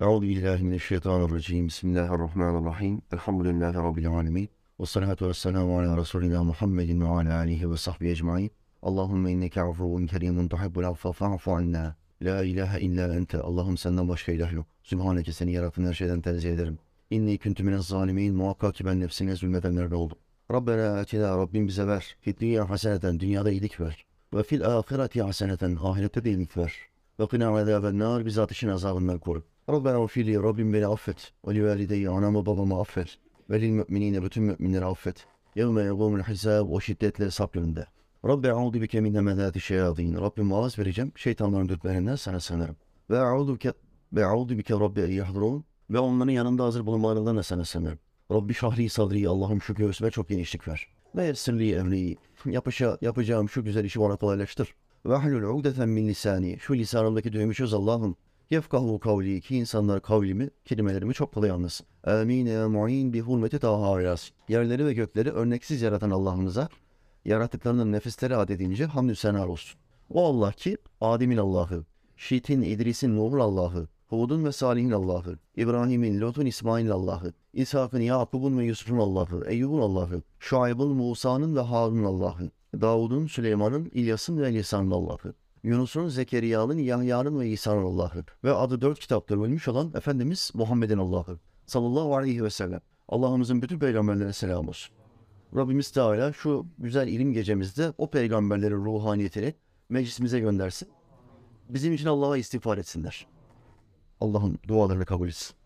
Euzu billahi mineşşeytanirracim. Bismillahirrahmanirrahim. Elhamdülillahi rabbil alamin. Ve salatu vesselamu ala Resulina Muhammedin ve ala alihi ve sahbihi ecmaîn. Allahümme inneke afuvun kerimun tuhibbul affa fa'fu anna. La ilahe illa ente. Allah'ım senden başka ilah yok. Sübhaneke seni yaratan her şeyden tenzih ederim. İnni küntü minez zalimin. Muhakkak ki ben nefsine zulmedenlerden oldum. Rabbena atina Rabbim bize ver. Fid dünya haseneten. Dünyada iyilik ver. Ve fil ahireti haseneten. Ahirette de iyilik ver. Ve kına azaben nar. Bizi ateşin azabından koru. Rabbena ufili Rabbim beni affet. Ve li valideyi anamı babamı affet. Ve lil müminine bütün müminleri affet. Yevme yegumul hisab o şiddetle hesap gününde. Rabbi a'udu bike min hemezati şeyatin. Rabbim vaaz vereceğim. Şeytanların dürtlerinden sana sığınırım. Ve a'udu bike ve a'udu bike Rabbi yahdurun. Ve onların yanında hazır bulunmalarından da sana sığınırım. Rabbi şahri sadri Allah'ım şu göğsüme çok genişlik ver. Ve yessirli emri. Yapışa, yapacağım şu güzel işi bana kolaylaştır. Ve ahlul ugdeten min lisani. Şu lisanımdaki düğümü çöz Allah'ım. Yefkahu kavli ki insanlar kavlimi, kelimelerimi çok kolay anlasın. Amin ya mu'in bi hurmeti taha yasin. Yerleri ve gökleri örneksiz yaratan Allah'ımıza yarattıklarının nefisleri adedince hamdü senar olsun. O Allah ki Adem'in Allah'ı, Şit'in, İdris'in, Nuh'un Allah'ı, Hud'un ve Salih'in Allah'ı, İbrahim'in, Lut'un, İsmail'in Allah'ı, İshak'ın, Yakub'un ve Yusuf'un Allah'ı, Eyyub'un Allah'ı, Şuayb'ın, Musa'nın ve Harun'un Allah'ı, Davud'un, Süleyman'ın, İlyas'ın ve Lisa'nın Allah'ı, Yunus'un, Zekeriya'nın, Yahya'nın ve İsa'nın Allah'ı ve adı dört kitapta bölmüş olan Efendimiz Muhammed'in Allah'ı sallallahu aleyhi ve sellem. Allah'ımızın bütün peygamberlerine selam olsun. Rabbimiz Teala şu güzel ilim gecemizde o peygamberlerin ruhaniyetini meclisimize göndersin. Bizim için Allah'a istiğfar etsinler. Allah'ın dualarını kabul etsin.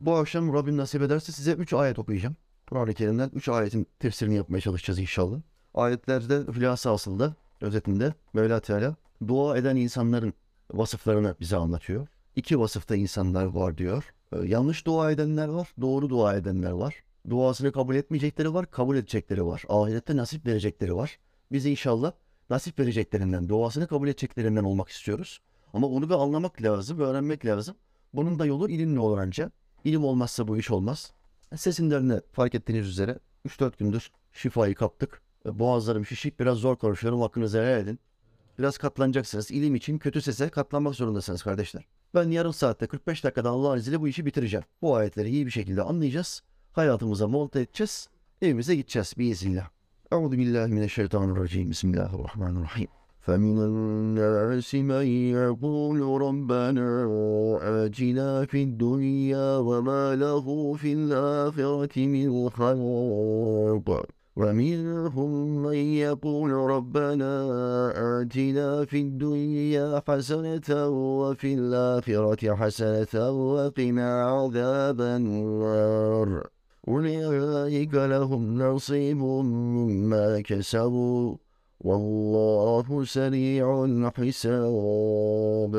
Bu akşam Rabbim nasip ederse size 3 ayet okuyacağım. Kur'an-ı Kerim'den 3 ayetin tefsirini yapmaya çalışacağız inşallah. Ayetlerde hülasa asılda, özetinde Mevla Teala dua eden insanların vasıflarını bize anlatıyor. İki vasıfta insanlar var diyor. Ee, yanlış dua edenler var, doğru dua edenler var. Duasını kabul etmeyecekleri var, kabul edecekleri var. Ahirette nasip verecekleri var. Biz inşallah nasip vereceklerinden, duasını kabul edeceklerinden olmak istiyoruz. Ama bunu bir anlamak lazım, öğrenmek lazım. Bunun da yolu ilimle olur ancak. İlim olmazsa bu iş olmaz. Sesinden de fark ettiğiniz üzere 3-4 gündür şifayı kaptık. Boğazlarım şişik, biraz zor konuşuyorum, hakkınızı helal edin. Biraz katlanacaksınız. İlim için kötü sese katlanmak zorundasınız kardeşler. Ben yarım saatte 45 dakikada Allah'ın izniyle bu işi bitireceğim. Bu ayetleri iyi bir şekilde anlayacağız. Hayatımıza monte edeceğiz. Evimize gideceğiz biiznillah. Euzu billahi mineşşeytanirracim. Bismillahirrahmanirrahim. فمن الناس من يقول ربنا آتنا في الدنيا وما له في الآخرة من خلاق ومنهم من يقول ربنا آتنا في الدنيا حسنة وفي الآخرة حسنة وقنا عذاب النار أولئك لهم نصيب مما كسبوا والله سريع الحساب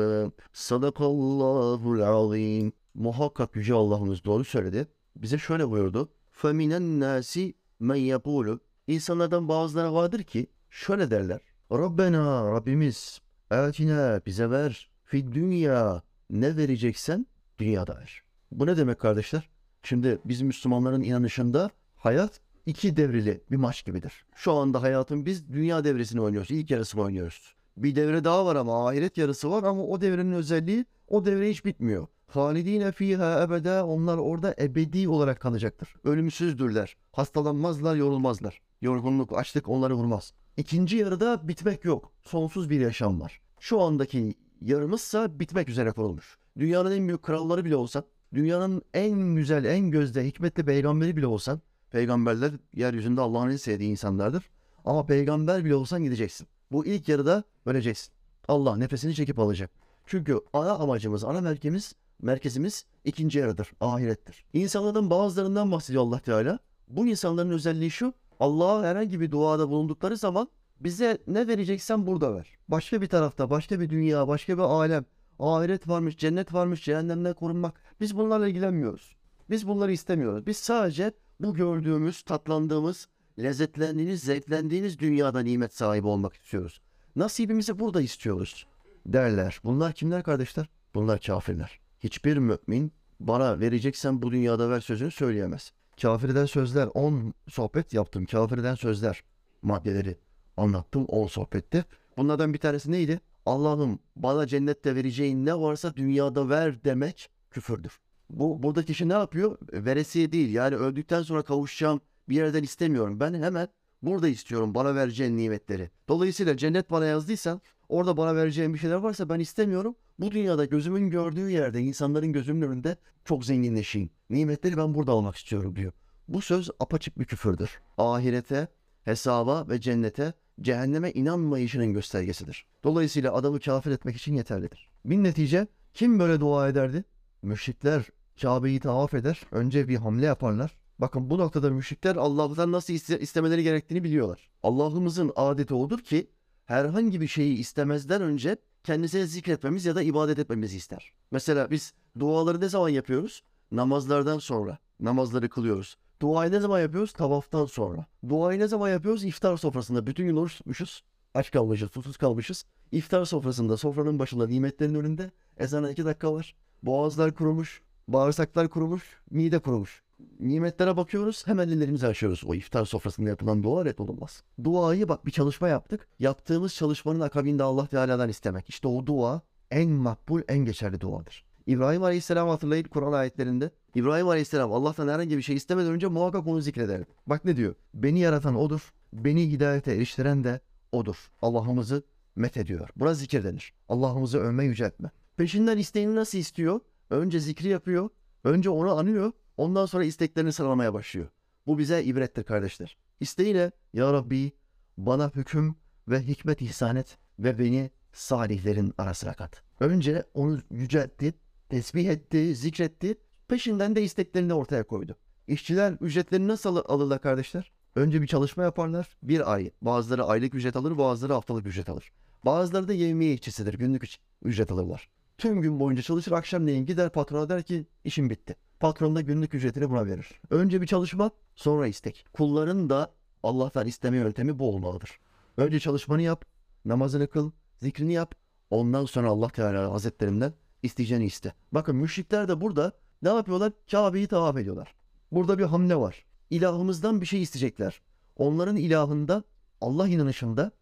صدق الله العظيم Muhakkak Yüce Allah'ımız doğru söyledi. Bize şöyle buyurdu. فَمِنَ النَّاسِ men yapulu. İnsanlardan bazıları vardır ki şöyle derler. Rabbena Rabbimiz atina bize ver fi dünya ne vereceksen dünyada ver. Bu ne demek kardeşler? Şimdi biz Müslümanların inanışında hayat iki devrili bir maç gibidir. Şu anda hayatın biz dünya devresini oynuyoruz. İlk yarısını oynuyoruz. Bir devre daha var ama ahiret yarısı var ama o devrenin özelliği o devre hiç bitmiyor. Halidine fiha ebede onlar orada ebedi olarak kalacaktır. Ölümsüzdürler. Hastalanmazlar, yorulmazlar. Yorgunluk, açlık onları vurmaz. İkinci yarıda bitmek yok. Sonsuz bir yaşam var. Şu andaki yarımızsa bitmek üzere kurulmuş. Dünyanın en büyük kralları bile olsan, dünyanın en güzel, en gözde, hikmetli peygamberi bile olsan, peygamberler yeryüzünde Allah'ın en sevdiği insanlardır. Ama peygamber bile olsan gideceksin. Bu ilk yarıda öleceksin. Allah nefesini çekip alacak. Çünkü ana amacımız, ana merkezimiz merkezimiz ikinci yarıdır, ahirettir. İnsanların bazılarından bahsediyor Allah Teala. Bu insanların özelliği şu, Allah'a herhangi bir duada bulundukları zaman bize ne vereceksen burada ver. Başka bir tarafta, başka bir dünya, başka bir alem, ahiret varmış, cennet varmış, cehennemden korunmak. Biz bunlarla ilgilenmiyoruz. Biz bunları istemiyoruz. Biz sadece bu gördüğümüz, tatlandığımız, lezzetlendiğiniz, zevklendiğiniz dünyada nimet sahibi olmak istiyoruz. Nasibimizi burada istiyoruz derler. Bunlar kimler kardeşler? Bunlar kafirler. Hiçbir mümin bana vereceksen bu dünyada ver sözünü söyleyemez. Kafirden sözler 10 sohbet yaptım. Kafirden sözler maddeleri anlattım 10 sohbette. Bunlardan bir tanesi neydi? Allah'ım bana cennette vereceğin ne varsa dünyada ver demek küfürdür. Bu buradaki kişi ne yapıyor? Veresiye değil. Yani öldükten sonra kavuşacağım bir yerden istemiyorum. Ben hemen burada istiyorum bana vereceğin nimetleri. Dolayısıyla cennet bana yazdıysan orada bana vereceğin bir şeyler varsa ben istemiyorum. Bu dünyada gözümün gördüğü yerde insanların gözümün önünde çok zenginleşeyim. Nimetleri ben burada almak istiyorum diyor. Bu söz apaçık bir küfürdür. Ahirete, hesaba ve cennete, cehenneme inanmayışının göstergesidir. Dolayısıyla adamı kafir etmek için yeterlidir. Bir netice kim böyle dua ederdi? Müşrikler Kabe'yi tavaf eder. Önce bir hamle yaparlar. Bakın bu noktada müşrikler Allah'tan nasıl iste- istemeleri gerektiğini biliyorlar. Allah'ımızın adeti odur ki herhangi bir şeyi istemezden önce kendisine zikretmemiz ya da ibadet etmemizi ister. Mesela biz duaları ne zaman yapıyoruz? Namazlardan sonra. Namazları kılıyoruz. Duayı ne zaman yapıyoruz? Tavaftan sonra. Duayı ne zaman yapıyoruz? İftar sofrasında. Bütün gün oruç tutmuşuz. Aç kalmışız, susuz kalmışız. İftar sofrasında, sofranın başında, nimetlerin önünde ezana iki dakika var. Boğazlar kurumuş, bağırsaklar kurumuş, mide kurumuş. Nimetlere bakıyoruz, hemen ellerimizi açıyoruz. O iftar sofrasında yapılan dua reddolunmaz. Duayı bak bir çalışma yaptık. Yaptığımız çalışmanın akabinde Allah Teala'dan istemek. İşte o dua en makbul, en geçerli duadır. İbrahim Aleyhisselam hatırlayın Kur'an ayetlerinde. İbrahim Aleyhisselam Allah'tan herhangi bir şey istemeden önce muhakkak onu zikreder. Bak ne diyor? Beni yaratan odur. Beni hidayete eriştiren de odur. Allah'ımızı met ediyor. Buna zikir denir. Allah'ımızı övme yüceltme. Peşinden isteğini nasıl istiyor? Önce zikri yapıyor. Önce onu anıyor. Ondan sonra isteklerini sıralamaya başlıyor. Bu bize ibrettir kardeşler. İsteğiyle Ya Rabbi bana hüküm ve hikmet ihsan et ve beni salihlerin arasına kat. Önce onu yüceltti, tesbih etti, zikretti. Peşinden de isteklerini ortaya koydu. İşçiler ücretlerini nasıl al- alırlar kardeşler? Önce bir çalışma yaparlar. Bir ay. Bazıları aylık ücret alır, bazıları haftalık ücret alır. Bazıları da yevmiye işçisidir. Günlük üc- ücret alırlar. Tüm gün boyunca çalışır, akşamleyin gider patrona der ki işim bitti. Patron da günlük ücretini buna verir. Önce bir çalışma, sonra istek. Kulların da Allah'tan isteme yöntemi bu olmalıdır. Önce çalışmanı yap, namazını kıl, zikrini yap. Ondan sonra Allah Teala Hazretlerinden isteyeceğini iste. Bakın müşrikler de burada ne yapıyorlar? Kabe'yi tavaf ediyorlar. Burada bir hamle var. İlahımızdan bir şey isteyecekler. Onların ilahında, Allah inanışında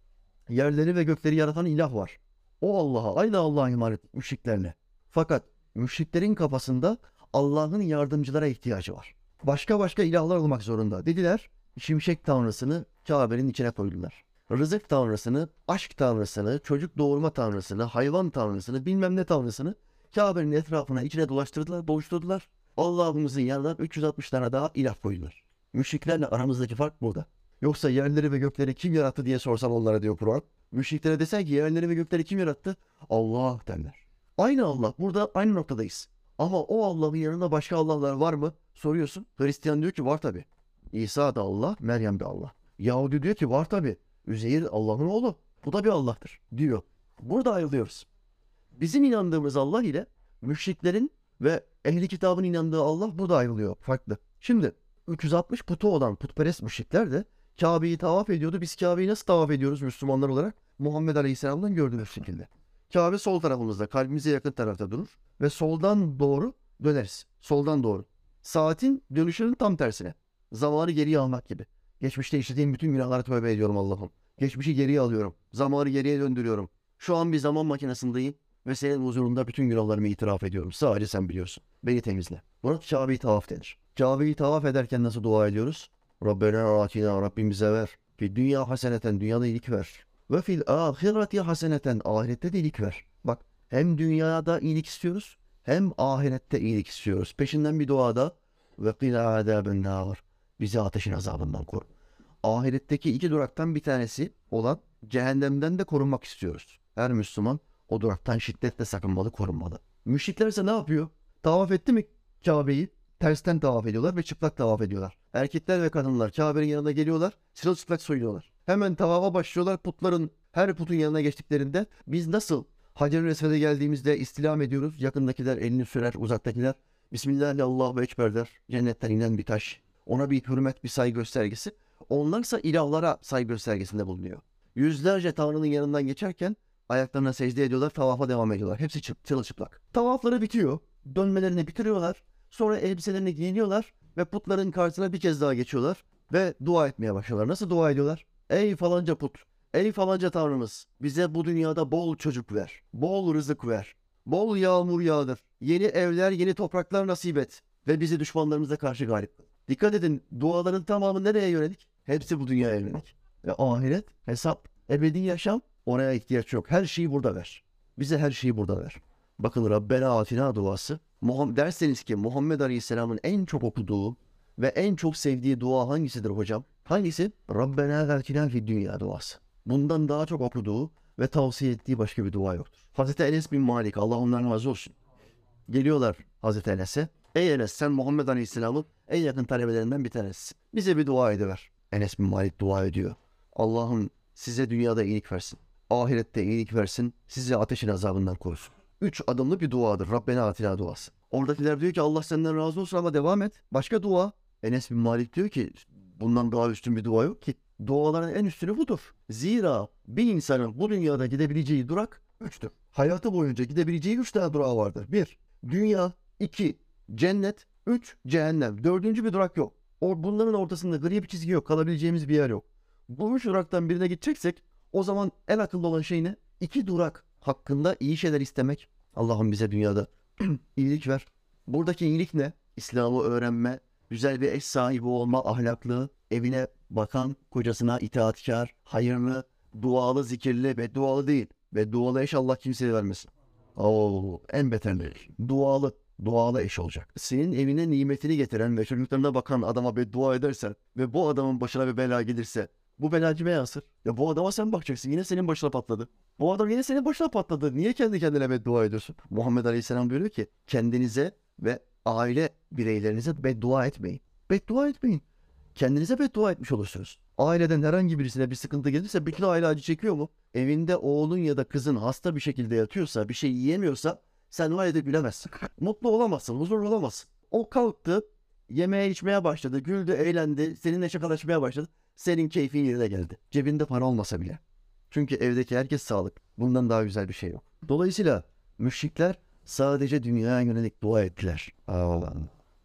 yerleri ve gökleri yaratan ilah var. O Allah'a, aynı Allah'a emanet müşriklerine. Fakat müşriklerin kafasında Allah'ın yardımcılara ihtiyacı var. Başka başka ilahlar olmak zorunda. Dediler, şimşek tanrısını Kabe'nin içine koydular. Rızık tanrısını, aşk tanrısını, çocuk doğurma tanrısını, hayvan tanrısını, bilmem ne tanrısını Kabe'nin etrafına içine dolaştırdılar, boğuşturdular. Allah'ımızın yanına 360 tane daha ilah koydular. Müşriklerle aramızdaki fark burada. Yoksa yerleri ve gökleri kim yarattı diye sorsan onlara diyor Kur'an. Müşriklere desen ki yerleri ve gökleri kim yarattı? Allah derler. Aynı Allah. Burada aynı noktadayız. Ama o Allah'ın yanında başka Allah'lar var mı? Soruyorsun. Hristiyan diyor ki var tabi. İsa da Allah, Meryem de Allah. Yahudi diyor ki var tabi. Üzeyir Allah'ın oğlu. Bu da bir Allah'tır diyor. Burada ayrılıyoruz. Bizim inandığımız Allah ile müşriklerin ve ehli kitabın inandığı Allah burada ayrılıyor. Farklı. Şimdi 360 putu olan putperest müşrikler de Kabe'yi tavaf ediyordu. Biz Kabe'yi nasıl tavaf ediyoruz Müslümanlar olarak? Muhammed Aleyhisselam'dan gördüğümüz şekilde. Kabe sol tarafımızda, kalbimize yakın tarafta durur ve soldan doğru döneriz. Soldan doğru. Saatin dönüşünün tam tersine. Zamanı geriye almak gibi. Geçmişte işlediğim bütün günahlara tövbe ediyorum Allah'ım. Geçmişi geriye alıyorum. Zamanı geriye döndürüyorum. Şu an bir zaman makinesindeyim ve senin huzurunda bütün günahlarımı itiraf ediyorum. Sadece sen biliyorsun. Beni temizle. Buna Kabe'yi tavaf denir. Kabe'yi tavaf ederken nasıl dua ediyoruz? Rabbena atina Rabbim bize ver. Fi dünya haseneten dünyada iyilik ver. Ve fil ahireti haseneten ahirette de iyilik ver. Bak hem dünyada iyilik istiyoruz hem ahirette iyilik istiyoruz. Peşinden bir duada ve qina azaben nar. Bizi ateşin azabından koru. Ahiretteki iki duraktan bir tanesi olan cehennemden de korunmak istiyoruz. Her Müslüman o duraktan şiddetle sakınmalı, korunmalı. Müşrikler ise ne yapıyor? Tavaf etti mi Kabe'yi? Tersten tavaf ediyorlar ve çıplak tavaf ediyorlar. Erkekler ve kadınlar Kabe'nin yanına geliyorlar, sırılçıplak soyunuyorlar. Hemen tavafa başlıyorlar putların, her putun yanına geçtiklerinde biz nasıl Hacer-i Esved'e geldiğimizde istilam ediyoruz. Yakındakiler elini sürer, uzaktakiler Bismillah Allahu Ekber der. Cennetten inen bir taş. Ona bir hürmet, bir saygı göstergesi. Onlarsa ilahlara saygı göstergesinde bulunuyor. Yüzlerce tanrının yanından geçerken ayaklarına secde ediyorlar, tavafa devam ediyorlar. Hepsi çıp, çırılçıplak. Tavafları bitiyor. Dönmelerini bitiriyorlar. Sonra elbiselerini giyiniyorlar ve putların karşısına bir kez daha geçiyorlar ve dua etmeye başlıyorlar. Nasıl dua ediyorlar? Ey falanca put, ey falanca tanrımız bize bu dünyada bol çocuk ver, bol rızık ver. Bol yağmur yağdır. Yeni evler, yeni topraklar nasip et. Ve bizi düşmanlarımıza karşı galip. Dikkat edin duaların tamamı nereye yönelik? Hepsi bu dünyaya yönelik. Ve ahiret, hesap, ebedi yaşam oraya ihtiyaç yok. Her şeyi burada ver. Bize her şeyi burada ver. Bakın Rabbena atina duası. Derseniz ki Muhammed Aleyhisselam'ın en çok okuduğu ve en çok sevdiği dua hangisidir hocam? Hangisi? Rabbena atina fid dünya duası. Bundan daha çok okuduğu ve tavsiye ettiği başka bir dua yoktur. Hazreti Enes bin Malik Allah ondan razı olsun. Geliyorlar Hazreti Enes'e. Ey Enes sen Muhammed Aleyhisselam'ın en yakın talebelerinden bir tanesisin. Bize bir dua ediver. Enes bin Malik dua ediyor. Allah'ım size dünyada iyilik versin. Ahirette iyilik versin. Sizi ateşin azabından korusun. Üç adımlı bir duadır. Rabbena atina duası. Oradakiler diyor ki Allah senden razı olsun ama devam et. Başka dua. Enes bin Malik diyor ki bundan daha üstün bir dua yok ki. Duaların en üstünü budur. Zira bir insanın bu dünyada gidebileceği durak üçtür. Hayatı boyunca gidebileceği üç tane durağı vardır. Bir, dünya. iki cennet. Üç, cehennem. Dördüncü bir durak yok. O, bunların ortasında gri bir çizgi yok. Kalabileceğimiz bir yer yok. Bu üç duraktan birine gideceksek o zaman en akıllı olan şey ne? İki durak hakkında iyi şeyler istemek. Allah'ım bize dünyada iyilik ver. Buradaki iyilik ne? İslam'ı öğrenme, güzel bir eş sahibi olma, ahlaklı, evine bakan, kocasına itaatkar, hayırlı, dualı, zikirli ve dualı değil. Ve dualı eş Allah kimseye vermesin. Oo, en beterleri. Dualı, dualı eş olacak. Senin evine nimetini getiren ve çocuklarına bakan adama beddua edersen ve bu adamın başına bir bela gelirse bu bela kime yansır? Ya bu adama sen bakacaksın. Yine senin başına patladı. Bu adam yine senin başına patladı. Niye kendi kendine beddua ediyorsun? Muhammed Aleyhisselam buyuruyor ki kendinize ve aile bireylerinize beddua etmeyin. Beddua etmeyin. Kendinize beddua etmiş olursunuz. Aileden herhangi birisine bir sıkıntı gelirse bütün aile acı çekiyor mu? Evinde oğlun ya da kızın hasta bir şekilde yatıyorsa, bir şey yiyemiyorsa sen o evde gülemezsin. Mutlu olamazsın, huzurlu olamazsın. O kalktı, yemeğe içmeye başladı, güldü, eğlendi, seninle şakalaşmaya başladı. Senin keyfin yerine geldi. Cebinde para olmasa bile. Çünkü evdeki herkes sağlık. Bundan daha güzel bir şey yok. Dolayısıyla müşrikler sadece dünyaya yönelik dua ettiler. Allah,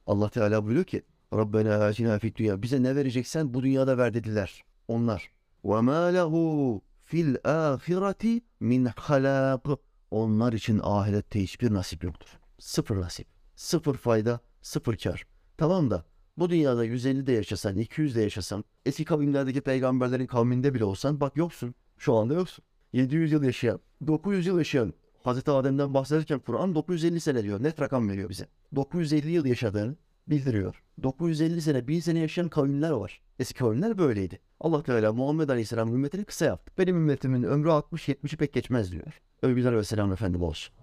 Allah Teala buyuruyor ki Rabbena atina fid dünya. Bize ne vereceksen bu dünyada ver dediler. Onlar. Ve ma lehu fil ahireti min halak. Onlar için ahirette hiçbir nasip yoktur. Sıfır nasip. Sıfır fayda, sıfır kar. Tamam da bu dünyada 150 de yaşasan, 200 de yaşasan, eski kavimlerdeki peygamberlerin kavminde bile olsan bak yoksun. Şu anda yoksun. 700 yıl yaşayan, 900 yıl yaşayan Hazreti Adem'den bahsederken Kur'an 950 sene diyor. Net rakam veriyor bize. 950 yıl yaşadığını bildiriyor. 950 sene, 1000 sene yaşayan kavimler var. Eski kavimler böyleydi. Allah Teala Muhammed Aleyhisselam ümmetini kısa yaptı. Benim ümmetimin ömrü 60-70'i pek geçmez diyor. Övgüler ve selam efendim olsun.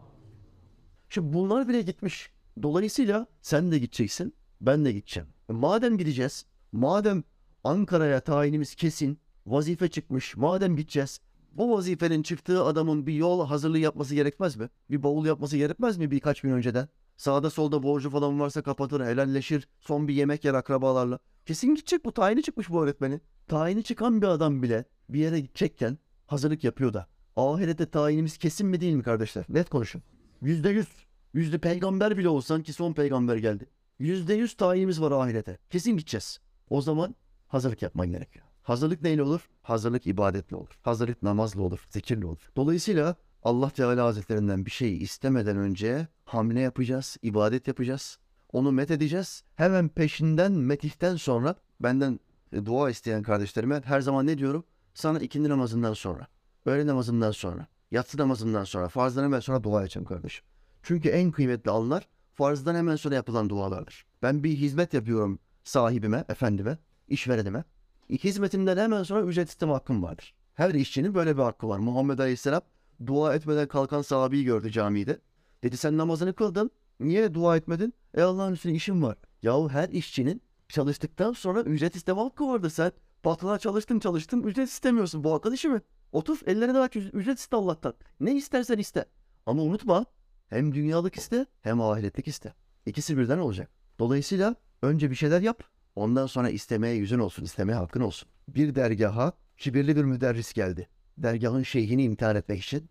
Şimdi bunlar bile gitmiş. Dolayısıyla sen de gideceksin, ben de gideceğim. Madem gideceğiz, madem Ankara'ya tayinimiz kesin, vazife çıkmış, madem gideceğiz, bu vazifenin çıktığı adamın bir yol hazırlığı yapması gerekmez mi? Bir bavul yapması gerekmez mi birkaç gün önceden? Sağda solda borcu falan varsa kapatır, helalleşir, son bir yemek yer akrabalarla. Kesin gidecek bu tayini çıkmış bu öğretmenin. Tayini çıkan bir adam bile bir yere gidecekken hazırlık yapıyor da. Ahirette tayinimiz kesin mi değil mi kardeşler? Net konuşun. Yüzde yüz. Yüzde peygamber bile olsan ki son peygamber geldi. Yüzde yüz tayinimiz var ahirete. Kesin gideceğiz. O zaman hazırlık yapman gerekiyor. Hazırlık neyle olur? Hazırlık ibadetle olur. Hazırlık namazla olur, zikirle olur. Dolayısıyla Allah Teala Hazretlerinden bir şey istemeden önce hamle yapacağız, ibadet yapacağız. Onu met edeceğiz. Hemen peşinden metihten sonra benden e, dua isteyen kardeşlerime her zaman ne diyorum? Sana ikindi namazından sonra, öğle namazından sonra, yatsı namazından sonra, farzdan hemen sonra dua edeceğim kardeşim. Çünkü en kıymetli anlar farzdan hemen sonra yapılan dualardır. Ben bir hizmet yapıyorum sahibime, efendime, işverenime. Hizmetimden hemen sonra ücret isteme hakkım vardır. Her işçinin böyle bir hakkı var. Muhammed Aleyhisselam dua etmeden kalkan sahabeyi gördü camide. Dedi sen namazını kıldın. Niye dua etmedin? E Allah'ın üstüne işim var. Yahu her işçinin çalıştıktan sonra ücret isteme hakkı vardı. Sen patrona çalıştın çalıştın ücret istemiyorsun. Bu hakkın işi mi? Otur ellerine aç ücret iste Allah'tan. Ne istersen iste. Ama unutma hem dünyalık iste hem ahiretlik iste. İkisi birden olacak. Dolayısıyla önce bir şeyler yap. Ondan sonra istemeye yüzün olsun, istemeye hakkın olsun. Bir dergaha kibirli bir müderris geldi. Dergahın şeyhini imtihan etmek için.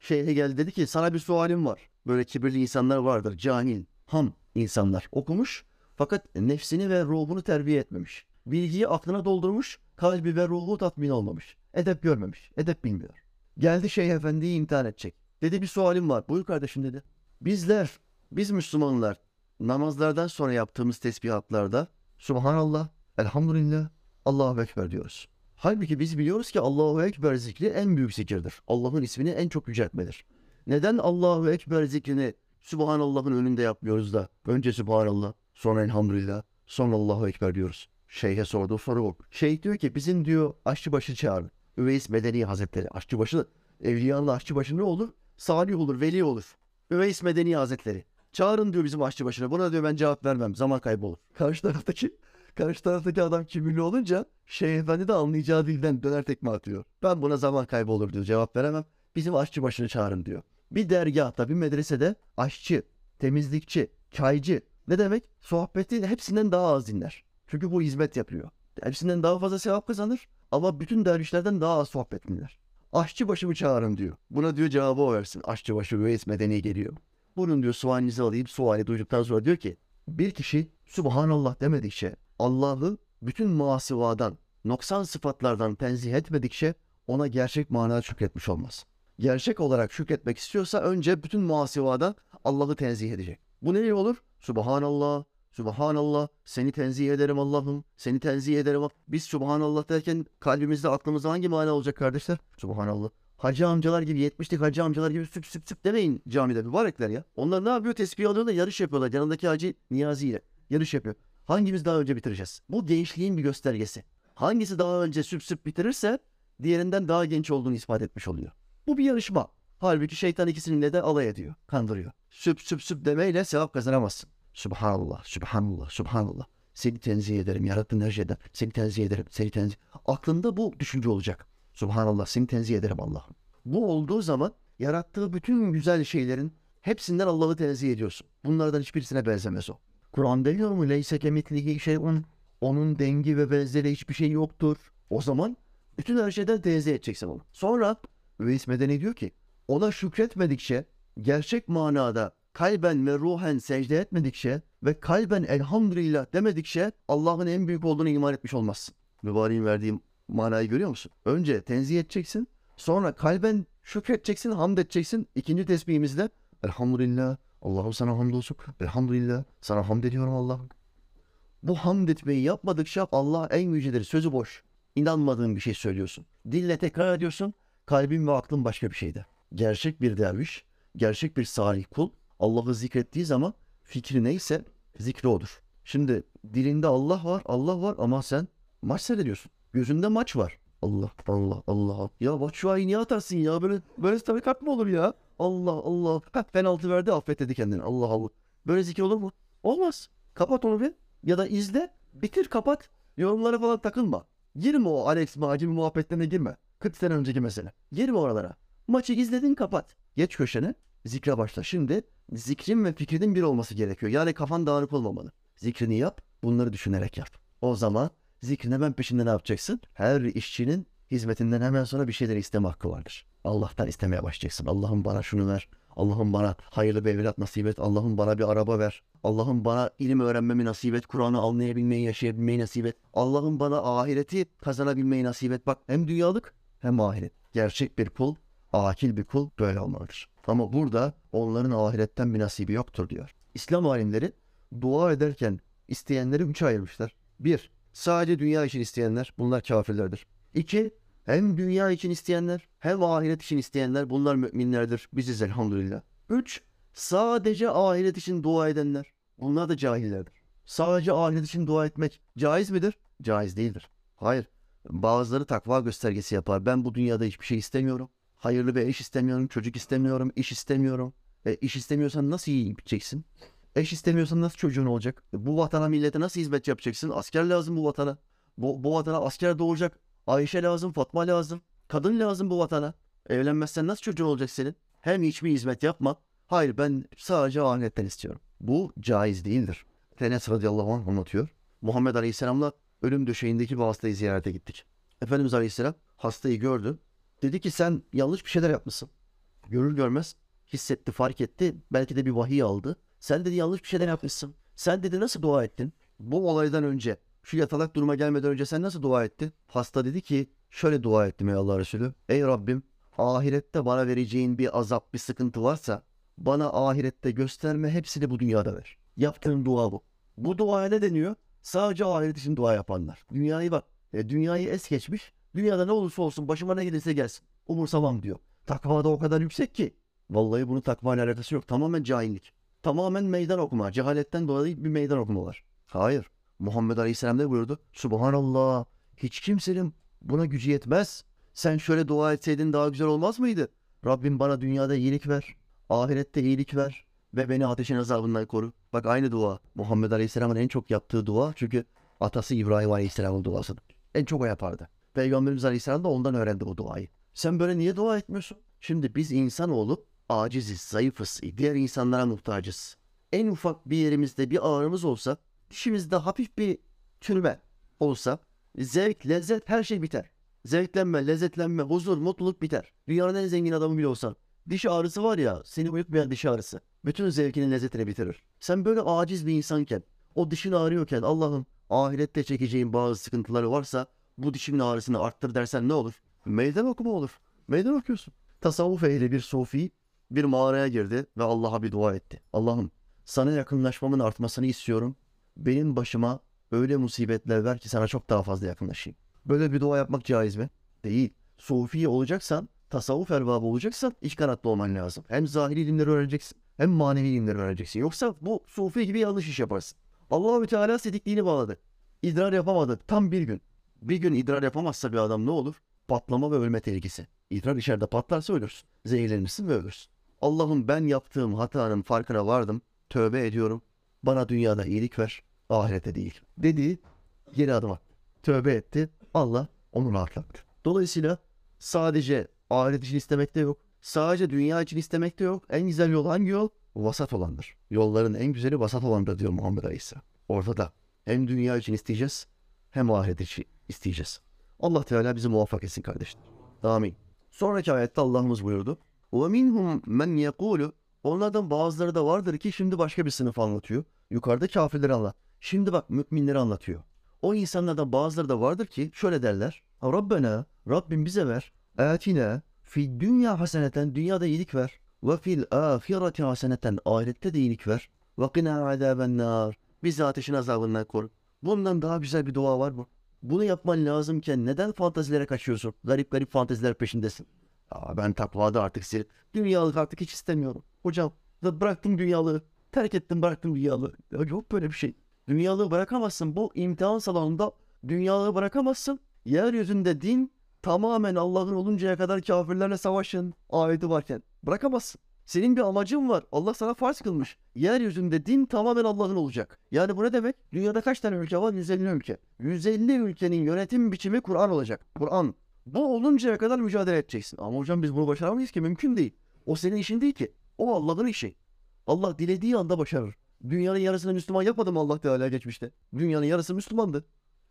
Şeyhe geldi dedi ki sana bir sualim var. Böyle kibirli insanlar vardır, cahil, ham insanlar. Okumuş fakat nefsini ve ruhunu terbiye etmemiş. Bilgiyi aklına doldurmuş, kalbi ve ruhu tatmin olmamış. Edep görmemiş, edep bilmiyor. Geldi Şeyh Efendi'yi imtihan edecek. Dedi bir sualim var. Buyur kardeşim dedi. Bizler, biz Müslümanlar namazlardan sonra yaptığımız tesbihatlarda Subhanallah, Elhamdülillah, Allahu Ekber diyoruz. Halbuki biz biliyoruz ki Allahu Ekber zikri en büyük zikirdir. Allah'ın ismini en çok yüceltmedir. Neden Allahu Ekber zikrini Subhanallah'ın önünde yapmıyoruz da önce Subhanallah, sonra Elhamdülillah, sonra Allahu Ekber diyoruz. Şeyhe sorduğu soru bu. Şeyh diyor ki bizim diyor aşçıbaşı çağırın. Üveys Medeni Hazretleri. Aşçıbaşı, Evliyaullah aşçıbaşı ne olur? Salih olur, veli olur. Üveys Medeni Hazretleri. Çağırın diyor bizim aşçıbaşına. Buna diyor ben cevap vermem. Zaman kaybı olur. Karşı taraftaki karşı taraftaki adam kibirli olunca Şeyh Efendi de anlayacağı dilden döner tekme atıyor. Ben buna zaman kaybı olur diyor. Cevap veremem. Bizim aşçıbaşını çağırın diyor. Bir dergahta, bir medresede aşçı, temizlikçi, çaycı ne demek? Sohbeti hepsinden daha az dinler. Çünkü bu hizmet yapıyor. Hepsinden daha fazla sevap kazanır ama bütün dervişlerden daha az sohbet dinler. Aşçı başımı çağırın diyor. Buna diyor cevabı o versin. Aşçı başı üveys medeni geliyor. Bunun diyor sualinizi alayım. Suali duyduktan sonra diyor ki bir kişi Subhanallah demedikçe Allah'ı bütün muhasivadan, noksan sıfatlardan tenzih etmedikçe ona gerçek manada şükretmiş olmaz. Gerçek olarak şükretmek istiyorsa önce bütün muhasivadan Allah'ı tenzih edecek. Bu ne olur? Subhanallah, Subhanallah, seni tenzih ederim Allah'ım, seni tenzih ederim. Biz Subhanallah derken kalbimizde aklımızda hangi mana olacak kardeşler? Subhanallah. Hacı amcalar gibi 70'lik hacı amcalar gibi süp süp süp demeyin camide mübarekler ya. Onlar ne yapıyor? Tesbih alıyorlar yarış yapıyorlar. Yanındaki hacı Niyazi ile yarış yapıyor. Hangimiz daha önce bitireceğiz? Bu gençliğin bir göstergesi. Hangisi daha önce süp süp bitirirse diğerinden daha genç olduğunu ispat etmiş oluyor. Bu bir yarışma. Halbuki şeytan ikisinin de alay ediyor, kandırıyor. Süp süp süp demeyle sevap kazanamazsın. Subhanallah, Subhanallah, Subhanallah. Seni tenzih ederim, yarattığın her şeyden. Seni tenzih ederim, seni tenzih. Aklında bu düşünce olacak. Subhanallah, seni tenzih ederim Allah'ım. Bu olduğu zaman yarattığı bütün güzel şeylerin hepsinden Allah'ı tenzih ediyorsun. Bunlardan hiçbirisine benzemez o. Kur'an demiyor mu? Leyse kemitlihi şeyun. Onun dengi ve benzeri hiçbir şey yoktur. O zaman bütün her şeyden tenzih edeceksin onu. Sonra Üveys Medeni diyor ki ona şükretmedikçe gerçek manada kalben ve ruhen secde etmedikçe ve kalben elhamdülillah demedikçe Allah'ın en büyük olduğunu iman etmiş olmazsın. Mübareğin verdiğim manayı görüyor musun? Önce tenzih edeceksin. Sonra kalben şükredeceksin, hamd edeceksin. İkinci tesbihimizde Elhamdülillah, Allah'ım sana hamdolsun. Elhamdülillah, sana hamd ediyorum Allah'ım. Bu hamd etmeyi yapmadıkça Allah en yücedir. Sözü boş. İnanmadığın bir şey söylüyorsun. Dille tekrar ediyorsun. Kalbin ve aklın başka bir şeyde. Gerçek bir derviş, gerçek bir salih kul Allah'ı zikrettiği zaman fikri neyse zikri odur. Şimdi dilinde Allah var, Allah var ama sen maç seyrediyorsun. Gözünde maç var. Allah Allah Allah. Ya Batshuayi niye atarsın ya? Böyle böyle tarikat mı olur ya? Allah Allah. Heh, penaltı verdi affet dedi kendini. Allah Allah. Böyle zikir olur mu? Olmaz. Kapat onu bir. Ya da izle. Bitir kapat. Yorumlara falan takılma. Girme o Alex Macim muhabbetlerine girme. 40 sene önceki mesele. Girme oralara. Maçı izledin kapat. Geç köşene. Zikre başla. Şimdi zikrin ve fikrinin bir olması gerekiyor. Yani kafan dağınık olmamalı. Zikrini yap. Bunları düşünerek yap. O zaman zikrin hemen peşinde ne yapacaksın? Her işçinin hizmetinden hemen sonra bir şeyler isteme hakkı vardır. Allah'tan istemeye başlayacaksın. Allah'ım bana şunu ver. Allah'ım bana hayırlı bir evlat nasip et. Allah'ım bana bir araba ver. Allah'ım bana ilim öğrenmemi nasip et. Kur'an'ı anlayabilmeyi, yaşayabilmeyi nasip et. Allah'ım bana ahireti kazanabilmeyi nasip et. Bak hem dünyalık hem ahiret. Gerçek bir kul, akil bir kul böyle olmalıdır. Ama burada onların ahiretten bir nasibi yoktur diyor. İslam alimleri dua ederken isteyenleri üçe ayırmışlar. Bir, sadece dünya için isteyenler bunlar kafirlerdir. İki, hem dünya için isteyenler hem ahiret için isteyenler bunlar müminlerdir. Biziz elhamdülillah. Üç, sadece ahiret için dua edenler. Bunlar da cahillerdir. Sadece ahiret için dua etmek caiz midir? Caiz değildir. Hayır. Bazıları takva göstergesi yapar. Ben bu dünyada hiçbir şey istemiyorum. Hayırlı bir eş istemiyorum, çocuk istemiyorum, iş istemiyorum. E, iş istemiyorsan nasıl iyi gideceksin? Eş istemiyorsan nasıl çocuğun olacak? E, bu vatana millete nasıl hizmet yapacaksın? Asker lazım bu vatana. Bu, bu vatana asker doğacak. Ayşe lazım, Fatma lazım. Kadın lazım bu vatana. Evlenmezsen nasıl çocuğun olacak senin? Hem hiçbir hizmet yapma. Hayır ben sadece ahiretten istiyorum. Bu caiz değildir. Enes radıyallahu anh anlatıyor. Muhammed Aleyhisselam'la ölüm döşeğindeki bir hastayı ziyarete gittik. Efendimiz Aleyhisselam hastayı gördü. Dedi ki sen yanlış bir şeyler yapmışsın. Görür görmez hissetti, fark etti. Belki de bir vahiy aldı. Sen dedi yanlış bir şeyler yapmışsın. Sen dedi nasıl dua ettin? Bu olaydan önce, şu yatalak duruma gelmeden önce sen nasıl dua ettin? Hasta dedi ki şöyle dua ettim ey Allah Resulü. Ey Rabbim ahirette bana vereceğin bir azap, bir sıkıntı varsa bana ahirette gösterme hepsini bu dünyada ver. Yaptığın dua bu. Bu duaya ne deniyor? Sadece ahiret için dua yapanlar. Dünyayı bak. E, dünyayı es geçmiş. Dünyada ne olursa olsun başıma ne gelirse gelsin. Umursamam diyor. Takva da o kadar yüksek ki. Vallahi bunun takva ile alakası yok. Tamamen cahillik. Tamamen meydan okuma. Cehaletten dolayı bir meydan okuma var. Hayır. Muhammed Aleyhisselam ne buyurdu? Subhanallah. Hiç kimsenin buna gücü yetmez. Sen şöyle dua etseydin daha güzel olmaz mıydı? Rabbim bana dünyada iyilik ver. Ahirette iyilik ver. Ve beni ateşin azabından koru. Bak aynı dua. Muhammed Aleyhisselam'ın en çok yaptığı dua. Çünkü atası İbrahim Aleyhisselam'ın duasıdır. En çok o yapardı. Peygamberimiz Aleyhisselam da ondan öğrendi o duayı. Sen böyle niye dua etmiyorsun? Şimdi biz insanoğlu aciziz, zayıfız, diğer insanlara muhtacız. En ufak bir yerimizde bir ağrımız olsa, dişimizde hafif bir çürüme olsa, zevk, lezzet her şey biter. Zevklenme, lezzetlenme, huzur, mutluluk biter. Dünyanın en zengin adamı bile olsan. Diş ağrısı var ya, seni uyutmayan diş ağrısı. Bütün zevkinin lezzetini bitirir. Sen böyle aciz bir insanken, o dişin ağrıyorken Allah'ım ahirette çekeceğin bazı sıkıntıları varsa bu dişimin ağrısını arttır dersen ne olur? Meydan okuma olur. Meydan okuyorsun. Tasavvuf ehli bir sufi bir mağaraya girdi ve Allah'a bir dua etti. Allah'ım sana yakınlaşmamın artmasını istiyorum. Benim başıma öyle musibetler ver ki sana çok daha fazla yakınlaşayım. Böyle bir dua yapmak caiz mi? Değil. Sufi olacaksan, tasavvuf erbabı olacaksan iç kanatlı olman lazım. Hem zahiri ilimleri öğreneceksin hem manevi ilimleri öğreneceksin. Yoksa bu sufi gibi yanlış iş yaparsın. Allahü Teala sedikliğini bağladı. İdrar yapamadı tam bir gün. Bir gün idrar yapamazsa bir adam ne olur? Patlama ve ölme tehlikesi. İdrar içeride patlarsa ölürsün. Zehirlenirsin ve ölürsün. Allah'ım ben yaptığım hatanın farkına vardım. Tövbe ediyorum. Bana dünyada iyilik ver. Ahirete değil. Dedi geri adım attı. Tövbe etti. Allah onu rahatlattı. Dolayısıyla sadece ahiret için istemekte yok. Sadece dünya için istemekte yok. En güzel yol hangi yol? Vasat olandır. Yolların en güzeli vasat olandır diyor Muhammed Aleyhisselam. Ortada. Hem dünya için isteyeceğiz hem ahiret için isteyeceğiz. Allah Teala bizi muvaffak etsin kardeşler. Amin. Sonraki ayette Allah'ımız buyurdu. وَمِنْهُمْ مَنْ يَقُولُ Onlardan bazıları da vardır ki şimdi başka bir sınıf anlatıyor. Yukarıda kafirleri anlat. Şimdi bak müminleri anlatıyor. O insanlardan bazıları da vardır ki şöyle derler. Rabbena, Rabbim bize ver. Atina, fi dünya haseneten, dünyada iyilik ver. Ve fil ahireti haseneten, ahirette de iyilik ver. Ve qina azaben nar. Bizi ateşin azabından koru. Bundan daha güzel bir dua var mı? Bunu yapman lazımken neden fantazilere kaçıyorsun? Garip garip fanteziler peşindesin. Aa, ben takvada artık sil. Dünyalık artık hiç istemiyorum. Hocam da bıraktım dünyalığı. Terk ettim bıraktım dünyalığı. Ya yok böyle bir şey. Dünyalığı bırakamazsın. Bu imtihan salonunda dünyalığı bırakamazsın. Yeryüzünde din tamamen Allah'ın oluncaya kadar kafirlerle savaşın ayeti varken. Bırakamazsın. Senin bir amacın var. Allah sana farz kılmış. Yeryüzünde din tamamen Allah'ın olacak. Yani bu ne demek? Dünyada kaç tane ülke var? 150 ülke. 150 ülkenin yönetim biçimi Kur'an olacak. Kur'an. Bu oluncaya kadar mücadele edeceksin. Ama hocam biz bunu başaramayız ki. Mümkün değil. O senin işin değil ki. O Allah'ın işi. Allah dilediği anda başarır. Dünyanın yarısını Müslüman yapmadı mı Allah Teala geçmişte? Dünyanın yarısı Müslümandı.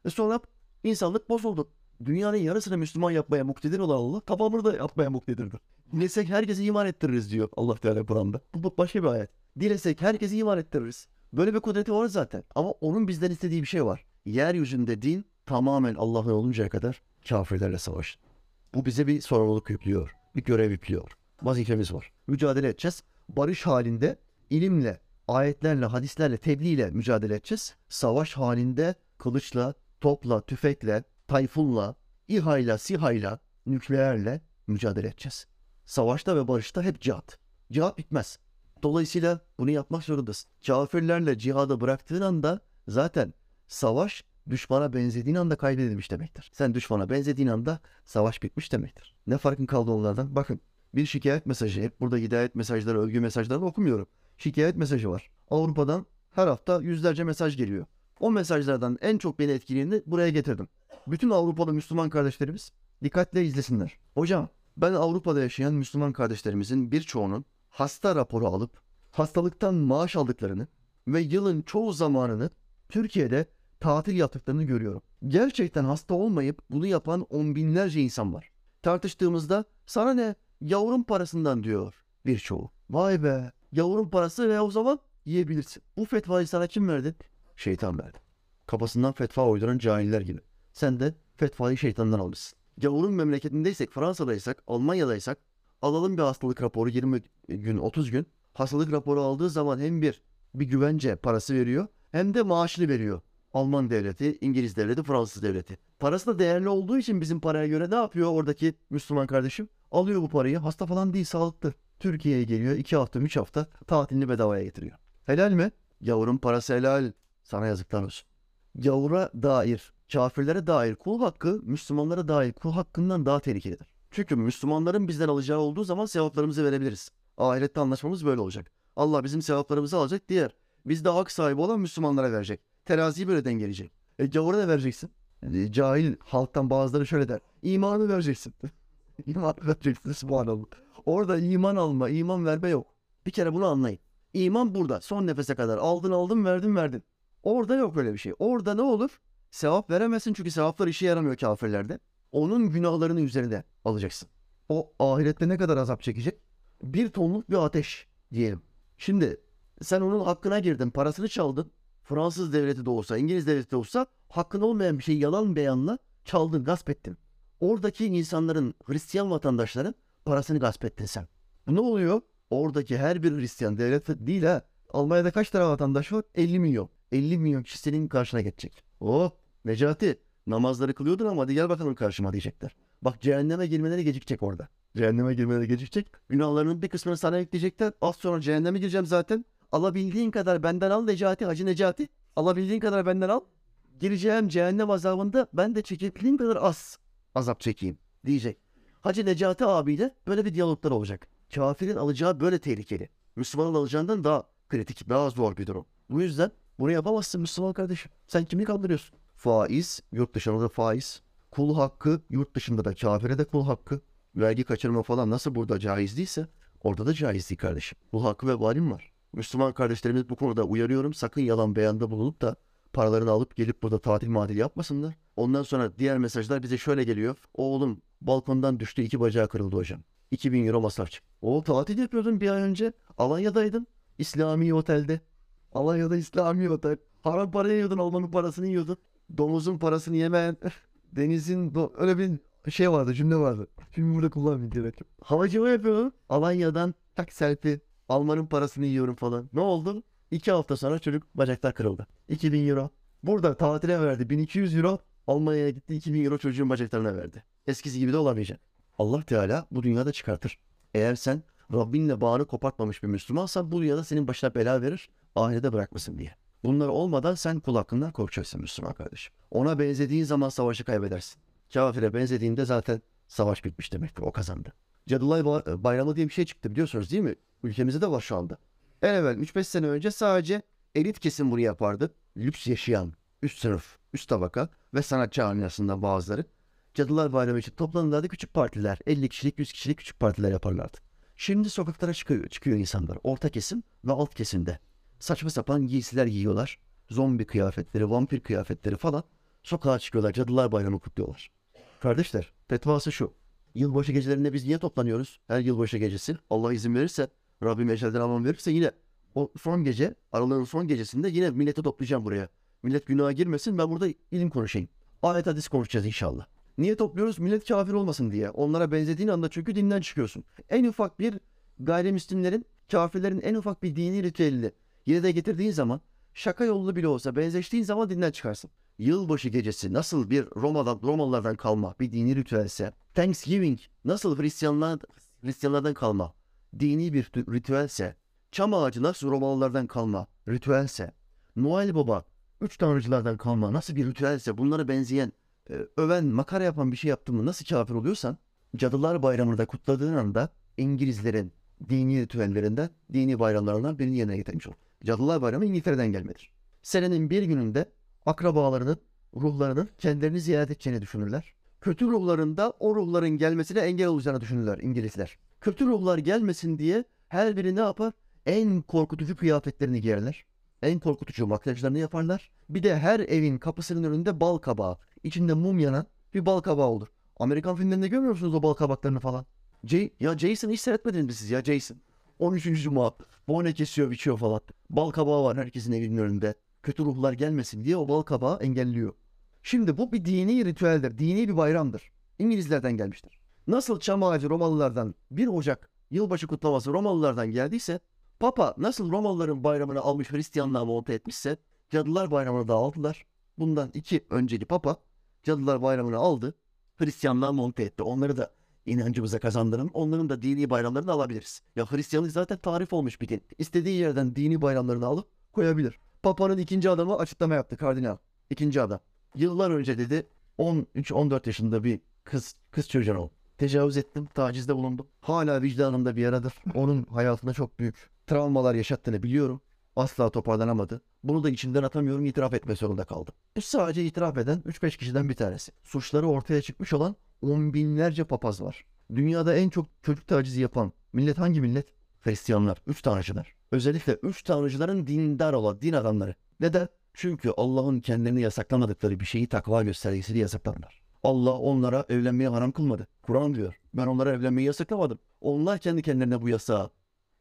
E sonra insanlık bozuldu. Dünyanın yarısını Müslüman yapmaya muktedir olan Allah tamamını da yapmaya muktedirdir. Dilesek herkesi iman ettiririz diyor Allah Teala Kur'an'da. Bu başka bir ayet. Dilesek herkesi iman ettiririz. Böyle bir kudreti var zaten. Ama onun bizden istediği bir şey var. Yeryüzünde din tamamen Allah'ın oluncaya kadar kafirlerle savaş. Bu bize bir sorumluluk yüklüyor. Bir görev yüklüyor. Vazifemiz var. Mücadele edeceğiz. Barış halinde ilimle, ayetlerle, hadislerle, tebliğle mücadele edeceğiz. Savaş halinde kılıçla, topla, tüfekle, tayfunla, İHA'yla, SİHA'yla, nükleerle mücadele edeceğiz. Savaşta ve barışta hep cihat. Cihat bitmez. Dolayısıyla bunu yapmak zorundasın. Kafirlerle cihadı bıraktığın anda zaten savaş düşmana benzediğin anda kaybedilmiş demektir. Sen düşmana benzediğin anda savaş bitmiş demektir. Ne farkın kaldı onlardan? Bakın bir şikayet mesajı, hep burada hidayet mesajları, övgü mesajlarını okumuyorum. Şikayet mesajı var. Avrupa'dan her hafta yüzlerce mesaj geliyor. O mesajlardan en çok beni etkileyeni buraya getirdim. Bütün Avrupalı Müslüman kardeşlerimiz dikkatle izlesinler. Hocam ben Avrupa'da yaşayan Müslüman kardeşlerimizin birçoğunun hasta raporu alıp hastalıktan maaş aldıklarını ve yılın çoğu zamanını Türkiye'de tatil yaptıklarını görüyorum. Gerçekten hasta olmayıp bunu yapan on binlerce insan var. Tartıştığımızda sana ne yavrum parasından diyor birçoğu. Vay be yavrum parası ve o zaman yiyebilirsin. Bu fetvayı sana kim verdi? Şeytan verdi. Kafasından fetva uyduran cahiller gibi. Sen de fetvayı şeytandan almışsın. Gavurun memleketindeysek, Fransa'daysak, Almanya'daysak alalım bir hastalık raporu 20 gün, 30 gün. Hastalık raporu aldığı zaman hem bir bir güvence parası veriyor hem de maaşını veriyor. Alman devleti, İngiliz devleti, Fransız devleti. Parası da değerli olduğu için bizim paraya göre ne yapıyor oradaki Müslüman kardeşim? Alıyor bu parayı. Hasta falan değil, sağlıklı. Türkiye'ye geliyor. 2 hafta, 3 hafta tatilini bedavaya getiriyor. Helal mi? Gavurun parası helal. Sana yazıklar olsun. Gavura dair, kafirlere dair kul hakkı, Müslümanlara dair kul hakkından daha tehlikelidir. Çünkü Müslümanların bizden alacağı olduğu zaman sevaplarımızı verebiliriz. Ahirette anlaşmamız böyle olacak. Allah bizim sevaplarımızı alacak, diğer biz de hak sahibi olan Müslümanlara verecek. Teraziyi böyle dengeleyecek. E gavura da vereceksin. Yani cahil halktan bazıları şöyle der. İmanı vereceksin. İman vereceksin subhanallah. Orada iman alma, iman verme yok. Bir kere bunu anlayın. İman burada. Son nefese kadar aldın aldın verdin verdin. Orada yok öyle bir şey. Orada ne olur? Sevap veremezsin çünkü sevaplar işe yaramıyor kafirlerde. Onun günahlarını üzerine alacaksın. O ahirette ne kadar azap çekecek? Bir tonluk bir ateş diyelim. Şimdi sen onun hakkına girdin, parasını çaldın. Fransız devleti de olsa, İngiliz devleti de olsa hakkın olmayan bir şeyi yalan beyanla çaldın, gasp ettin. Oradaki insanların, Hristiyan vatandaşların parasını gasp ettin sen. Ne oluyor? Oradaki her bir Hristiyan devlet değil ha. Almanya'da kaç tane vatandaş var? 50 milyon. 50 milyon kişi senin karşına geçecek. Oh Necati namazları kılıyordun ama hadi gel bakalım karşıma diyecekler. Bak cehenneme girmeleri gecikecek orada. Cehenneme girmeleri gecikecek. Günahlarının bir kısmını sana ekleyecekler. Az sonra cehenneme gireceğim zaten. Alabildiğin kadar benden al Necati, Hacı Necati. Alabildiğin kadar benden al. Gireceğim cehennem azabında ben de çekebildiğim kadar az azap çekeyim diyecek. Hacı Necati abiyle böyle bir diyaloglar olacak. Kafirin alacağı böyle tehlikeli. Müslümanın alacağından daha kritik, daha zor bir durum. Bu yüzden bunu yapamazsın Müslüman kardeşim. Sen kimi kandırıyorsun? Faiz, yurt dışında da faiz. Kul hakkı, yurt dışında da kafire de kul hakkı. Vergi kaçırma falan nasıl burada caiz değilse orada da caiz değil kardeşim. Bu hakkı ve valim var. Müslüman kardeşlerimiz bu konuda uyarıyorum. Sakın yalan beyanda bulunup da paralarını alıp gelip burada tatil madil yapmasınlar. Ondan sonra diğer mesajlar bize şöyle geliyor. Oğlum balkondan düştü iki bacağı kırıldı hocam. 2000 euro masraf çıktı. O tatil yapıyordun bir ay önce. Alanya'daydın. İslami otelde. Alanya'da İslami otel. Haram para yiyordun, Almanın parasını yiyordun. Domuzun parasını yemeyen, denizin öyle bir şey vardı, cümle vardı. Şimdi burada kullanmayayım direkt. Havacılığı yapıyordun. Alanya'dan tak selfie. Almanın parasını yiyorum falan. Ne oldu? İki hafta sonra çocuk bacaklar kırıldı. 2000 euro. Burada tatile verdi 1200 euro. Almanya'ya gitti 2000 euro çocuğun bacaklarına verdi. Eskisi gibi de olamayacak. Allah Teala bu dünyada çıkartır. Eğer sen Rabbinle bağını kopartmamış bir Müslümansan bu dünyada senin başına bela verir. Ahirete bırakmasın diye. Bunlar olmadan sen kul hakkından korkacaksın Müslüman kardeşim. Ona benzediğin zaman savaşı kaybedersin. Kafire benzediğinde zaten savaş bitmiş demektir. O kazandı. Cadılar Ba- Bayramı diye bir şey çıktı biliyorsunuz değil mi? Ülkemizde de var şu anda. En evvel 3-5 sene önce sadece elit kesim bunu yapardı. Lüks yaşayan, üst sınıf, üst tabaka ve sanat camiasından bazıları. Cadılar Bayramı için toplanırlardı küçük partiler. 50 kişilik, 100 kişilik küçük partiler yaparlardı. Şimdi sokaklara çıkıyor, çıkıyor insanlar. Orta kesim ve alt kesimde. Saçma sapan giysiler giyiyorlar. Zombi kıyafetleri, vampir kıyafetleri falan. Sokağa çıkıyorlar, Cadılar Bayramı kutluyorlar. Kardeşler, fetvası şu. Yılbaşı gecelerinde biz niye toplanıyoruz? Her yılbaşı gecesi. Allah izin verirse, Rabbim ecelden aman verirse yine o son gece, aralığın son gecesinde yine milleti toplayacağım buraya. Millet günaha girmesin, ben burada ilim konuşayım. Ayet hadis konuşacağız inşallah. Niye topluyoruz? Millet kafir olmasın diye. Onlara benzediğin anda çünkü dinden çıkıyorsun. En ufak bir gayrimüslimlerin, kafirlerin en ufak bir dini ritüelini yerine getirdiğin zaman şaka yollu bile olsa benzeştiğin zaman dinden çıkarsın. Yılbaşı gecesi nasıl bir Roma'dan, Romalılardan kalma bir dini ritüelse, Thanksgiving nasıl Hristiyanlar, Hristiyanlardan kalma dini bir tü- ritüelse, çam ağacı nasıl Romalılardan kalma ritüelse, Noel Baba üç tanrıcılardan kalma nasıl bir ritüelse bunlara benzeyen, e, öven, makara yapan bir şey yaptın mı nasıl kafir oluyorsan, Cadılar Bayramı'nı da kutladığın anda İngilizlerin dini ritüellerinden, dini bayramlarından birini yerine getirmiş ol. Cadılar Bayramı İngiltere'den gelmedir. Senenin bir gününde akrabalarının, ruhlarının kendilerini ziyaret edeceğini düşünürler. Kötü ruhlarında o ruhların gelmesine engel olacağını düşünürler İngilizler. Kötü ruhlar gelmesin diye her biri ne yapar? En korkutucu kıyafetlerini giyerler. En korkutucu makyajlarını yaparlar. Bir de her evin kapısının önünde bal kabağı, içinde mum yanan bir bal kabağı olur. Amerikan filmlerinde görmüyor musunuz o bal kabaklarını falan? Jay, ya Jason hiç seyretmediniz mi siz ya Jason? 13. Cuma. Bone kesiyor biçiyor falan. Bal kabağı var herkesin evinin önünde. Kötü ruhlar gelmesin diye o bal kabağı engelliyor. Şimdi bu bir dini ritüeldir. Dini bir bayramdır. İngilizlerden gelmiştir. Nasıl çam ağacı Romalılardan 1 Ocak yılbaşı kutlaması Romalılardan geldiyse Papa nasıl Romalıların bayramını almış Hristiyanlığa monte etmişse Cadılar Bayramı'nı da aldılar. Bundan iki önceki Papa Cadılar Bayramı'nı aldı. Hristiyanlığa monte etti. Onları da inancımıza kazandırın. Onların da dini bayramlarını alabiliriz. Ya Hristiyanlık zaten tarif olmuş bir din. İstediği yerden dini bayramlarını alıp koyabilir. Papa'nın ikinci adamı açıklama yaptı kardinal. İkinci adam. Yıllar önce dedi 13-14 yaşında bir kız kız çocuğuna ol. Tecavüz ettim, tacizde bulundum. Hala vicdanımda bir yaradır. Onun hayatında çok büyük travmalar yaşattığını biliyorum. Asla toparlanamadı. Bunu da içinden atamıyorum, itiraf etme zorunda kaldım. E sadece itiraf eden 3-5 kişiden bir tanesi. Suçları ortaya çıkmış olan on binlerce papaz var. Dünyada en çok çocuk tacizi yapan millet hangi millet? Hristiyanlar, üç tanrıcılar. Özellikle üç tanrıcıların dindar olan din adamları. Neden? Çünkü Allah'ın kendilerini yasaklamadıkları bir şeyi takva göstergesiyle yasakladılar. Allah onlara evlenmeyi haram kılmadı. Kur'an diyor. Ben onlara evlenmeyi yasaklamadım. Onlar kendi kendilerine bu yasağı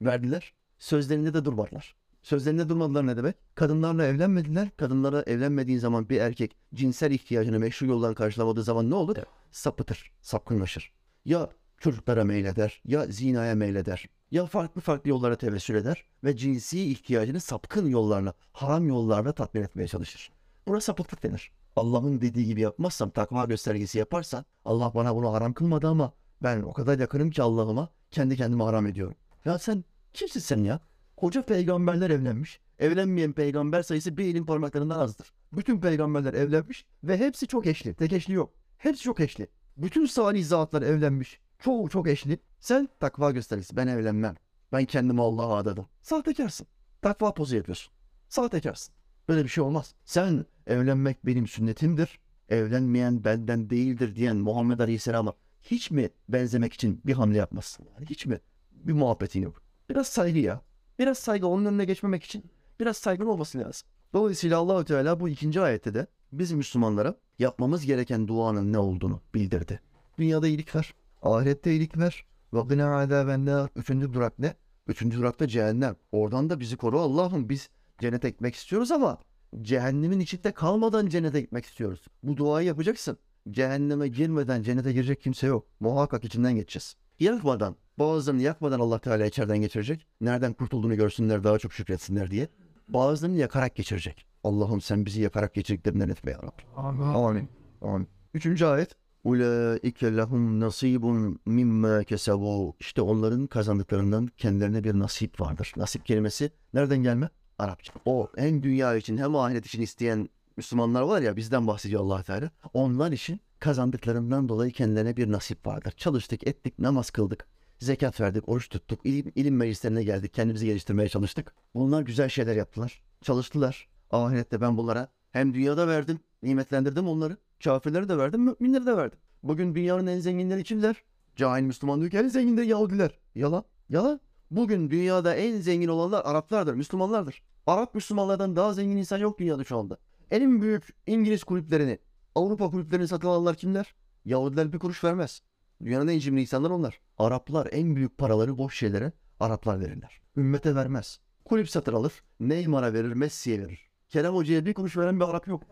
verdiler. Sözlerinde de durmadılar. Sözlerinde durmadılar ne demek? Kadınlarla evlenmediler. Kadınlara evlenmediğin zaman bir erkek cinsel ihtiyacını meşru yoldan karşılamadığı zaman ne olur? Sapıtır, sapkınlaşır. Ya çocuklara meyleder, ya zinaya meyleder, ya farklı farklı yollara tevessül eder ve cinsi ihtiyacını sapkın yollarla, haram yollarla tatmin etmeye çalışır. Buna sapıklık denir. Allah'ın dediği gibi yapmazsam, takva göstergesi yaparsan, Allah bana bunu haram kılmadı ama ben o kadar yakınım ki Allah'ıma kendi kendime haram ediyorum. Ya sen kimsin sen ya? Koca peygamberler evlenmiş. Evlenmeyen peygamber sayısı bir elin parmaklarından azdır. Bütün peygamberler evlenmiş ve hepsi çok eşli. Tek eşli yok. Hepsi çok eşli. Bütün salih zatlar evlenmiş. Çoğu çok eşli. Sen takva göstergesi. Ben evlenmem. Ben kendimi Allah'a adadım. Sahtekarsın. Takva pozu yapıyorsun. Sahtekarsın. Böyle bir şey olmaz. Sen evlenmek benim sünnetimdir. Evlenmeyen benden değildir diyen Muhammed Aleyhisselam'a hiç mi benzemek için bir hamle yapmazsın? Yani hiç mi? Bir muhabbetin yok. Biraz saygı ya. Biraz saygı onun önüne geçmemek için biraz saygın olması lazım. Dolayısıyla Allahü Teala bu ikinci ayette de biz Müslümanlara yapmamız gereken duanın ne olduğunu bildirdi. Dünyada iyilik ver, ahirette iyilik ver. Rabbina azâbennâr. Üçüncü durak ne? Üçüncü durakta cehennem. Oradan da bizi koru Allah'ım biz cennete gitmek istiyoruz ama cehennemin içinde kalmadan cennete gitmek istiyoruz. Bu duayı yapacaksın. Cehenneme girmeden cennete girecek kimse yok. Muhakkak içinden geçeceğiz. Yakmadan, bazılarını yakmadan Allah Teala içeriden geçirecek. Nereden kurtulduğunu görsünler, daha çok şükretsinler diye. Bazılarını yakarak geçirecek. Allah'ım sen bizi yakarak geçirdiklerinden etme ya Rabbi. Amin. Amin. Üçüncü ayet. Ulaike lehum nasibun mimma kesebu. İşte onların kazandıklarından kendilerine bir nasip vardır. Nasip kelimesi nereden gelme? Arapça. O en dünya için hem ahiret için isteyen Müslümanlar var ya bizden bahsediyor allah Teala. Onlar için kazandıklarından dolayı kendilerine bir nasip vardır. Çalıştık, ettik, namaz kıldık, zekat verdik, oruç tuttuk, ilim, ilim meclislerine geldik, kendimizi geliştirmeye çalıştık. Bunlar güzel şeyler yaptılar, çalıştılar. Ahirette ben bunlara hem dünyada verdim, nimetlendirdim onları. Kafirleri de verdim, müminleri de verdim. Bugün dünyanın en zenginleri kimler? Cahil Müslüman diyor ki en zenginleri Yahudiler. Yalan, yalan. Bugün dünyada en zengin olanlar Araplardır, Müslümanlardır. Arap Müslümanlardan daha zengin insan yok dünyada şu anda. En büyük İngiliz kulüplerini, Avrupa kulüplerini satın alanlar kimler? Yahudiler bir kuruş vermez. Dünyanın en cimri insanlar onlar. Araplar en büyük paraları boş şeylere Araplar verirler. Ümmete vermez. Kulüp satın alır. Neymar'a verir, Messi'ye verir. Kerem Hoca'ya bir kuruş veren bir Arap yok.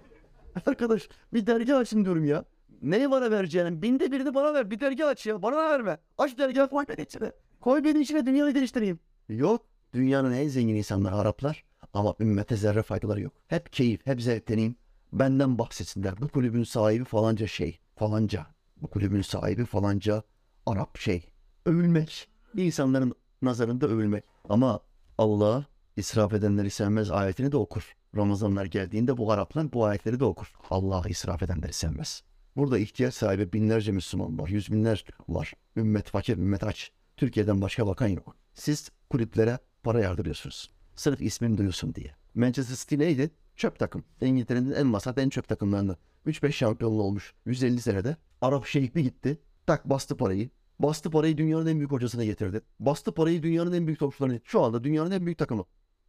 Arkadaş bir dergi açın diyorum ya. Neymar'a vereceğine binde birini bana ver. Bir dergi aç ya. Bana verme. Aç dergi koy beni içine. Koy beni içine dünyayı değiştireyim. Yok. Dünyanın en zengin insanları Araplar. Ama ümmete zerre faydaları yok. Hep keyif, hep zevkleneyim. Benden bahsetsinler. Bu kulübün sahibi falanca şey. Falanca. Bu kulübün sahibi falanca Arap şey. Övülmek. İnsanların nazarında övülmek. Ama Allah israf edenleri sevmez ayetini de okur. Ramazanlar geldiğinde bu Araplar bu ayetleri de okur. Allah israf edenleri sevmez. Burada ihtiyaç sahibi binlerce Müslüman var. Yüz binler var. Ümmet fakir, ümmet aç. Türkiye'den başka bakan yok. Siz kulüplere para yardırıyorsunuz. Sırf ismini duyulsun diye. Manchester City neydi? Çöp takım. İngiltere'nin en masat en çöp takımlarından. 3-5 şampiyonluğu olmuş. 150 senede. Arap şeyh bir gitti. Tak bastı parayı. Bastı parayı dünyanın en büyük hocasına getirdi. Bastı parayı dünyanın en büyük topçularına. Şu anda dünyanın en büyük takımı.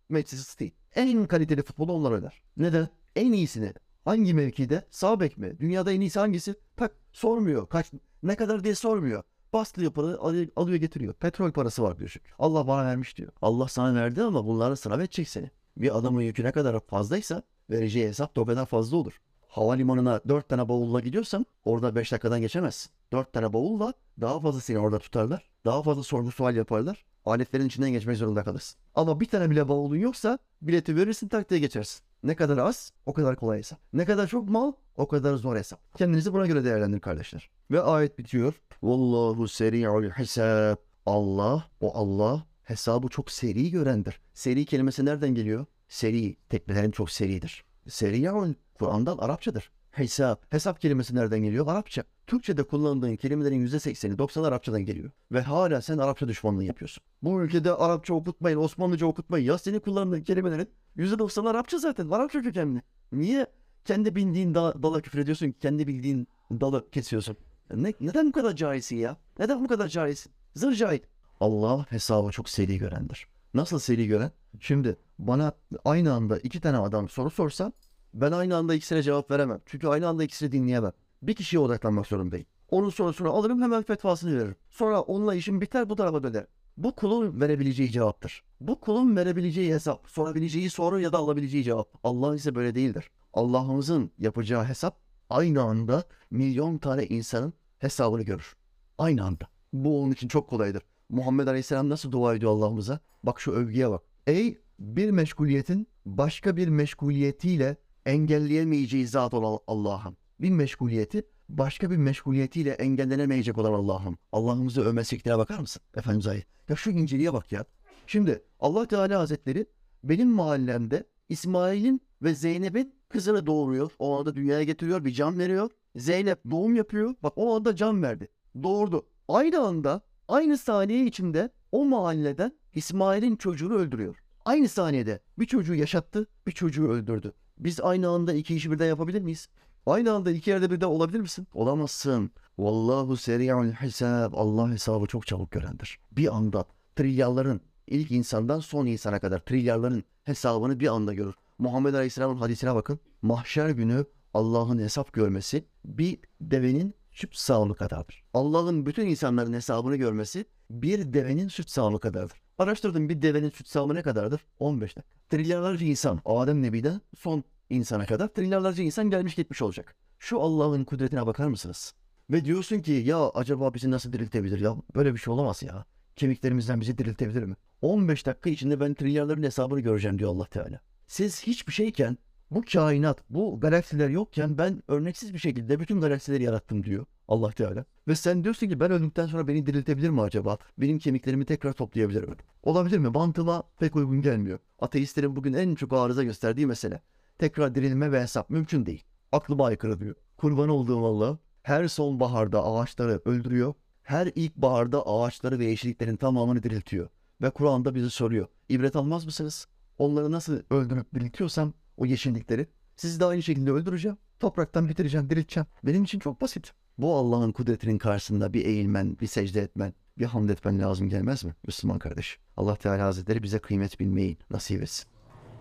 Manchester City. En kaliteli futbolu onlar oynar. Neden? En iyisini. Hangi mevkide? Sağ bek mi? Dünyada en iyisi hangisi? Tak sormuyor. Kaç ne kadar diye sormuyor. Bastığı parayı alıyor, getiriyor. Petrol parası var diyor. Allah bana vermiş diyor. Allah sana verdi ama bunları sınav edecek seni. Bir adamın yükü ne kadar fazlaysa vereceği hesap da o kadar fazla olur. Havalimanına dört tane bavulla gidiyorsan orada beş dakikadan geçemezsin. Dört tane bavulla daha fazla seni orada tutarlar. Daha fazla sorgu sual yaparlar. Aletlerin içinden geçmek zorunda kalırsın. Ama bir tane bile bavulun yoksa bileti verirsin taktiğe geçersin. Ne kadar az o kadar kolay hesap. Ne kadar çok mal o kadar zor hesap. Kendinizi buna göre değerlendirin kardeşler. Ve ayet bitiyor. Vallahu seri'ul hisab. Allah o Allah hesabı çok seri görendir. Seri kelimesi nereden geliyor? Seri. Tekmelerin çok seridir. Seri'ul Kur'an'dan Arapçadır. Hesap. Hesap kelimesi nereden geliyor? Arapça. Türkçe'de kullandığın kelimelerin %80'i 90'ı Arapçadan geliyor. Ve hala sen Arapça düşmanlığı yapıyorsun. Bu ülkede Arapça okutmayın, Osmanlıca okutmayın. Ya senin kullandığın kelimelerin %90'ı Arapça zaten. Arapça kökenli. Niye kendi bildiğin da, dala küfür ediyorsun ki kendi bildiğin dalı kesiyorsun? Ne, neden bu kadar cahilsin ya? Neden bu kadar cahilsin? Zır cahil. Allah hesabı çok seri görendir. Nasıl seri gören? Şimdi bana aynı anda iki tane adam soru sorsa ben aynı anda ikisine cevap veremem. Çünkü aynı anda ikisini dinleyemem. Bir kişiye odaklanmak zorundayım. Onun sorusunu alırım hemen fetvasını veririm. Sonra onunla işim biter bu tarafa döner. Bu kulun verebileceği cevaptır. Bu kulun verebileceği hesap, sorabileceği soru ya da alabileceği cevap. Allah ise böyle değildir. Allah'ımızın yapacağı hesap aynı anda milyon tane insanın hesabını görür. Aynı anda. Bu onun için çok kolaydır. Muhammed Aleyhisselam nasıl dua ediyor Allah'ımıza? Bak şu övgüye bak. Ey bir meşguliyetin başka bir meşguliyetiyle engelleyemeyeceği zat olan Allah'ım. Bir meşguliyeti başka bir meşguliyetiyle engellenemeyecek olan Allah'ım. Allah'ımızı övme bakar mısın? Efendimiz ayet. Ya şu inceliğe bak ya. Şimdi Allah Teala Hazretleri benim mahallemde İsmail'in ve Zeynep'in kızını doğuruyor. O anda dünyaya getiriyor, bir can veriyor. Zeynep doğum yapıyor. Bak o anda can verdi. Doğurdu. Aynı anda, aynı saniye içinde o mahalleden İsmail'in çocuğunu öldürüyor. Aynı saniyede bir çocuğu yaşattı, bir çocuğu öldürdü. Biz aynı anda iki işi birden yapabilir miyiz? Aynı anda iki yerde birden olabilir misin? Olamazsın. Vallahu seri'ul hisab. Allah hesabı çok çabuk görendir. Bir anda trilyarların ilk insandan son insana kadar trilyarların hesabını bir anda görür. Muhammed Aleyhisselam'ın hadisine bakın. Mahşer günü Allah'ın hesap görmesi bir devenin süt sağımı kadardır. Allah'ın bütün insanların hesabını görmesi bir devenin süt sağımı kadardır. Araştırdım bir devenin süt sağımı ne kadardır? 15 dakika. Trilyarlarca insan Adem Nebi'den son insana kadar trilyarlarca insan gelmiş gitmiş olacak. Şu Allah'ın kudretine bakar mısınız? Ve diyorsun ki ya acaba bizi nasıl diriltebilir ya? Böyle bir şey olamaz ya. Kemiklerimizden bizi diriltebilir mi? 15 dakika içinde ben trilyarların hesabını göreceğim diyor Allah Teala. Siz hiçbir şeyken bu kainat, bu galaksiler yokken ben örneksiz bir şekilde bütün galaksileri yarattım diyor Allah Teala. Ve sen diyorsun ki ben öldükten sonra beni diriltebilir mi acaba? Benim kemiklerimi tekrar toplayabilir mi? Olabilir mi? Mantığıma pek uygun gelmiyor. Ateistlerin bugün en çok arıza gösterdiği mesele. Tekrar dirilme ve hesap mümkün değil. Aklıma aykırı diyor. Kurban olduğum Allah her sonbaharda ağaçları öldürüyor. Her ilkbaharda ağaçları ve yeşilliklerin tamamını diriltiyor. Ve Kur'an'da bizi soruyor. İbret almaz mısınız? Onları nasıl öldürüp diriltiyorsam o yeşillikleri sizi de aynı şekilde öldüreceğim. Topraktan bitireceğim, dirilteceğim. Benim için çok basit. Bu Allah'ın kudretinin karşısında bir eğilmen, bir secde etmen, bir hamd etmen lazım gelmez mi Müslüman kardeş? Allah Teala Hazretleri bize kıymet bilmeyi nasip etsin.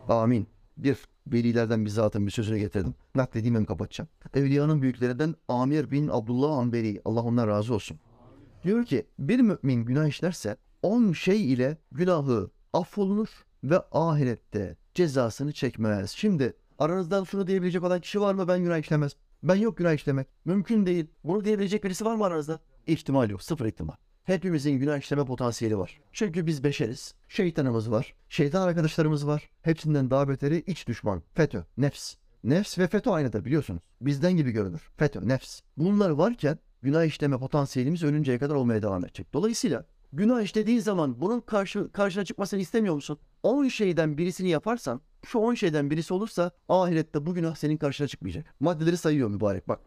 Amin. Bir, velilerden bir zatın bir sözünü getirdim. Naklediğim hem kapatacağım. Evliyanın büyüklerinden Amir bin Abdullah Amberi, Allah ondan razı olsun. Diyor ki bir mümin günah işlerse on şey ile günahı affolunur ve ahirette cezasını çekmez. Şimdi aranızdan şunu diyebilecek olan kişi var mı ben günah işlemez? Ben yok günah işlemek. Mümkün değil. Bunu diyebilecek birisi var mı aranızda? İhtimal yok. Sıfır ihtimal. Hepimizin günah işleme potansiyeli var. Çünkü biz beşeriz. Şeytanımız var. Şeytan arkadaşlarımız var. Hepsinden daha beteri iç düşman. FETÖ, nefs. Nefs ve FETÖ aynıdır biliyorsunuz. Bizden gibi görünür. FETÖ, nefs. Bunlar varken günah işleme potansiyelimiz ölünceye kadar olmaya devam edecek. Dolayısıyla günah işlediğin zaman bunun karşı, karşına çıkmasını istemiyor musun? 10 şeyden birisini yaparsan, şu 10 şeyden birisi olursa ahirette bu günah senin karşına çıkmayacak. Maddeleri sayıyor mübarek bak.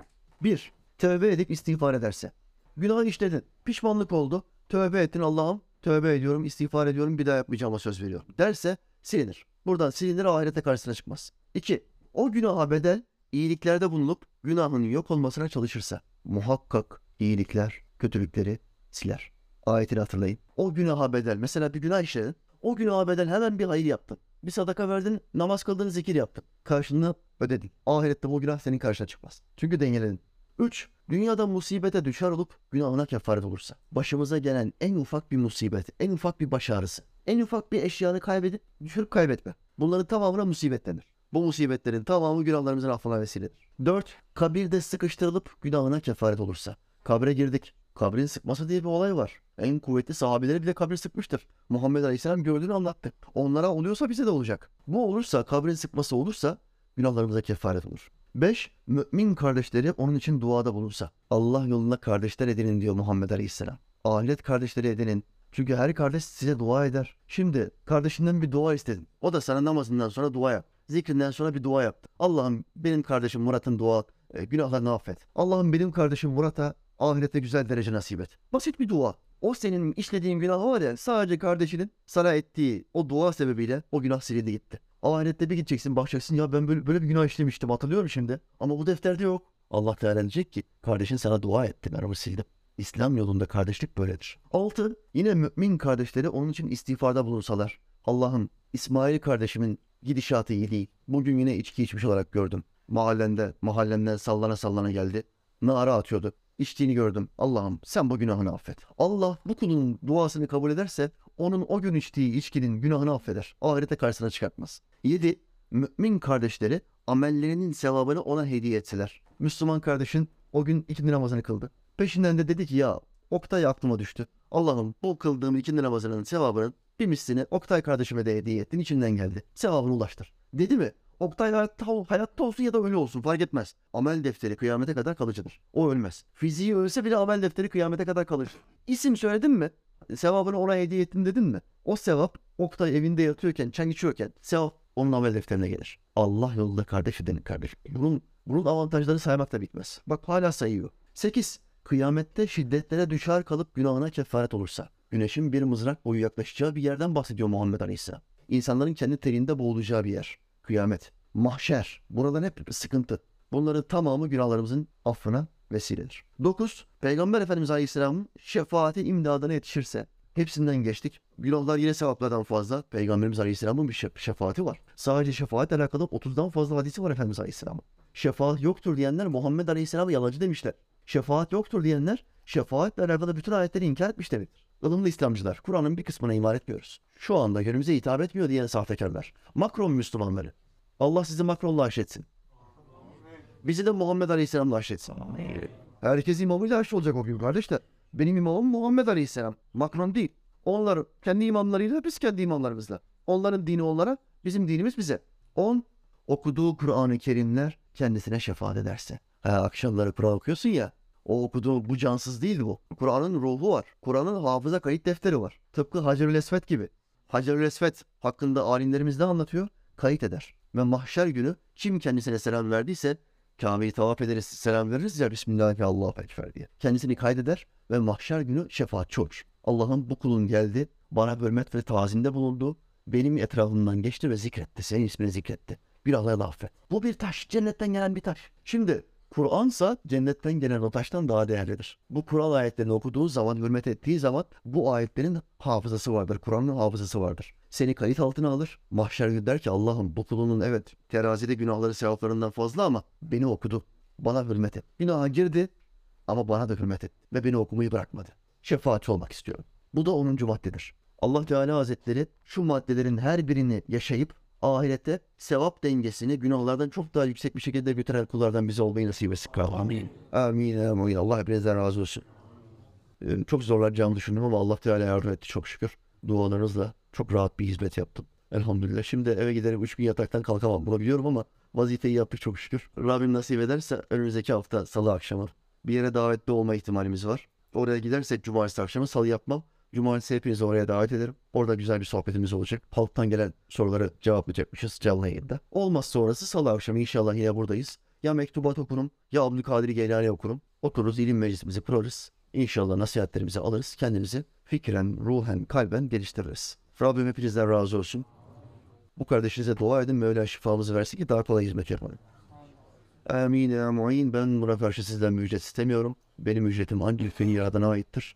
1. Tövbe edip istiğfar ederse. Günah işledin. Pişmanlık oldu. Tövbe ettin Allah'ım. Tövbe ediyorum, istiğfar ediyorum, bir daha yapmayacağıma söz veriyorum. Derse silinir. Buradan silinir ahirete karşısına çıkmaz. 2. O günaha bedel iyiliklerde bulunup günahın yok olmasına çalışırsa muhakkak iyilikler kötülükleri siler. Ayetini hatırlayın. O günaha bedel mesela bir günah işledin. O günaha bedel hemen bir hayır yaptın. Bir sadaka verdin, namaz kıldın, zikir yaptın. Karşılığını ödedin. Ahirette bu günah senin karşına çıkmaz. Çünkü dengeledin. 3. Dünyada musibete düşer olup günahına kefaret olursa. Başımıza gelen en ufak bir musibet, en ufak bir baş ağrısı, en ufak bir eşyanı kaybedip düşürüp kaybetme. Bunların tamamına musibet denir. Bu musibetlerin tamamı günahlarımızın affına vesiledir. 4. Kabirde sıkıştırılıp günahına kefaret olursa. Kabre girdik. Kabrin sıkması diye bir olay var. En kuvvetli sahabeleri bile kabri sıkmıştır. Muhammed Aleyhisselam gördüğünü anlattı. Onlara oluyorsa bize de olacak. Bu olursa, kabrin sıkması olursa günahlarımıza kefaret olur. 5. Mümin kardeşleri onun için duada bulunsa. Allah yolunda kardeşler edinin diyor Muhammed Aleyhisselam. Ahiret kardeşleri edinin. Çünkü her kardeş size dua eder. Şimdi kardeşinden bir dua istedin. O da sana namazından sonra dua yap. Zikrinden sonra bir dua yaptı. Allah'ım benim kardeşim Murat'ın dua e, günahlarını affet. Allah'ım benim kardeşim Murat'a ahirette güzel derece nasip et. Basit bir dua. O senin işlediğin günah var ya sadece kardeşinin sana ettiği o dua sebebiyle o günah silindi gitti. Ahirette bir gideceksin bakacaksın ya ben böyle, böyle bir günah işlemiştim hatırlıyorum şimdi. Ama bu defterde yok. Allah Teala diyecek ki kardeşin sana dua etti ben onu sildim. İslam yolunda kardeşlik böyledir. 6. Yine mümin kardeşleri onun için istiğfarda bulunsalar. Allah'ım İsmail kardeşimin gidişatı iyi değil. Bugün yine içki içmiş olarak gördüm. Mahallende, mahallemden sallana sallana geldi. Nara atıyordu. İçtiğini gördüm. Allah'ım sen bu günahını affet. Allah bu kulun duasını kabul ederse onun o gün içtiği içkinin günahını affeder. Ahirete karşısına çıkartmaz. 7. Mümin kardeşleri amellerinin sevabını ona hediye etseler. Müslüman kardeşin o gün ikindi namazını kıldı. Peşinden de dedi ki ya Oktay aklıma düştü. Allah'ım bu kıldığım ikindi namazının sevabının bir mislini Oktay kardeşime de hediye ettin içinden geldi. Sevabını ulaştır. Dedi mi? Oktay hayatta, hayatta olsun ya da ölü olsun fark etmez. Amel defteri kıyamete kadar kalıcıdır. O ölmez. Fiziği ölse bile amel defteri kıyamete kadar kalır. İsim söyledin mi? Sevabını ona hediye ettim dedin mi? O sevap Oktay evinde yatıyorken, çen içiyorken sevap onun amel defterine gelir. Allah yolunda kardeş edenin kardeş. Bunun, bunun avantajları saymak da bitmez. Bak hala sayıyor. 8. Kıyamette şiddetlere düşer kalıp günahına kefaret olursa. Güneşin bir mızrak boyu yaklaşacağı bir yerden bahsediyor Muhammed Aleyhisselam. İnsanların kendi terinde boğulacağı bir yer. Kıyamet. Mahşer. Buradan hep sıkıntı. Bunların tamamı günahlarımızın affına vesiledir. 9. Peygamber Efendimiz Aleyhisselam'ın şefaati imdadına yetişirse hepsinden geçtik. Günahlar yine sevaplardan fazla. Peygamberimiz Aleyhisselam'ın bir şef- şefaati var. Sadece şefaatle alakalı 30'dan fazla hadisi var Efendimiz Aleyhisselam'ın. Şefaat yoktur diyenler Muhammed Aleyhisselam'ı yalancı demişler. Şefaat yoktur diyenler şefaatle alakalı bütün ayetleri inkar etmiş demektir. Ilımlı İslamcılar Kur'an'ın bir kısmına iman etmiyoruz. Şu anda günümüze hitap etmiyor diyen sahtekarlar. Makron Müslümanları. Allah sizi Makron'la aşetsin. Bizi de Muhammed Aleyhisselam'la aşetsin. Herkes imamıyla aşı olacak o gün kardeşler. Benim imamım Muhammed Aleyhisselam. Makron değil. Onlar kendi imamlarıyla biz kendi imamlarımızla. Onların dini onlara, bizim dinimiz bize. 10. Okuduğu Kur'an-ı Kerimler kendisine şefaat ederse. Ha, akşamları Kur'an okuyorsun ya. O okuduğu bu cansız değil bu. Kur'an'ın ruhu var. Kur'an'ın hafıza kayıt defteri var. Tıpkı Hacerül Esvet gibi. Hacerül Esvet hakkında alimlerimiz ne anlatıyor? Kayıt eder. Ve mahşer günü kim kendisine selam verdiyse Kabe'yi tavaf ederiz, selam veririz ya Bismillah ve Allahu Ekber diye. Kendisini kaydeder ve mahşer günü şefaatçi olur. Allah'ım bu kulun geldi, bana hürmet ve tazimde bulundu, benim etrafımdan geçti ve zikretti, senin ismini zikretti. Bir Allah'a affet. Bu bir taş, cennetten gelen bir taş. Şimdi Kur'ansa cennetten gelen o daha değerlidir. Bu Kur'an ayetlerini okuduğu zaman, hürmet ettiği zaman bu ayetlerin hafızası vardır. Kur'an'ın hafızası vardır. Seni kayıt altına alır. Mahşer günü der ki Allah'ım bu kulunun evet terazide günahları sevaplarından fazla ama beni okudu. Bana hürmet et. Günaha girdi ama bana da hürmet et. Ve beni okumayı bırakmadı. Şefaatçi olmak istiyorum. Bu da 10. maddedir. Allah Teala Hazretleri şu maddelerin her birini yaşayıp ahirette sevap dengesini günahlardan çok daha yüksek bir şekilde götüren kullardan bize olmayı nasip etsin. Amin. Amin. Amin. Allah hepinizden razı olsun. Ee, Çok zorlanacağımı düşündüm ama Allah Teala yardım etti çok şükür. Dualarınızla çok rahat bir hizmet yaptım. Elhamdülillah. Şimdi eve giderim üç gün yataktan kalkamam. Bunu biliyorum ama vazifeyi yaptık çok şükür. Rabbim nasip ederse önümüzdeki hafta salı akşamı bir yere davetli olma ihtimalimiz var. Oraya gidersek cumartesi akşamı salı yapmam. Cumartesi hepinizi oraya davet ederim. Orada güzel bir sohbetimiz olacak. Halktan gelen soruları cevaplayacakmışız canlı yayında. Olmazsa orası salı akşamı inşallah yine buradayız. Ya mektubat okurum ya Abdülkadir Geylani okurum. Otururuz ilim meclisimizi kurarız. İnşallah nasihatlerimizi alırız. Kendimizi fikren, ruhen, kalben geliştiririz. Rabbim hepinizden razı olsun. Bu kardeşinize dua edin. Mevla şifamızı versin ki daha kolay hizmet yapalım. Amin ya mu'in. Ben buna karşı sizden ücret istemiyorum. Benim ücretim ancak Yaradan'a aittir.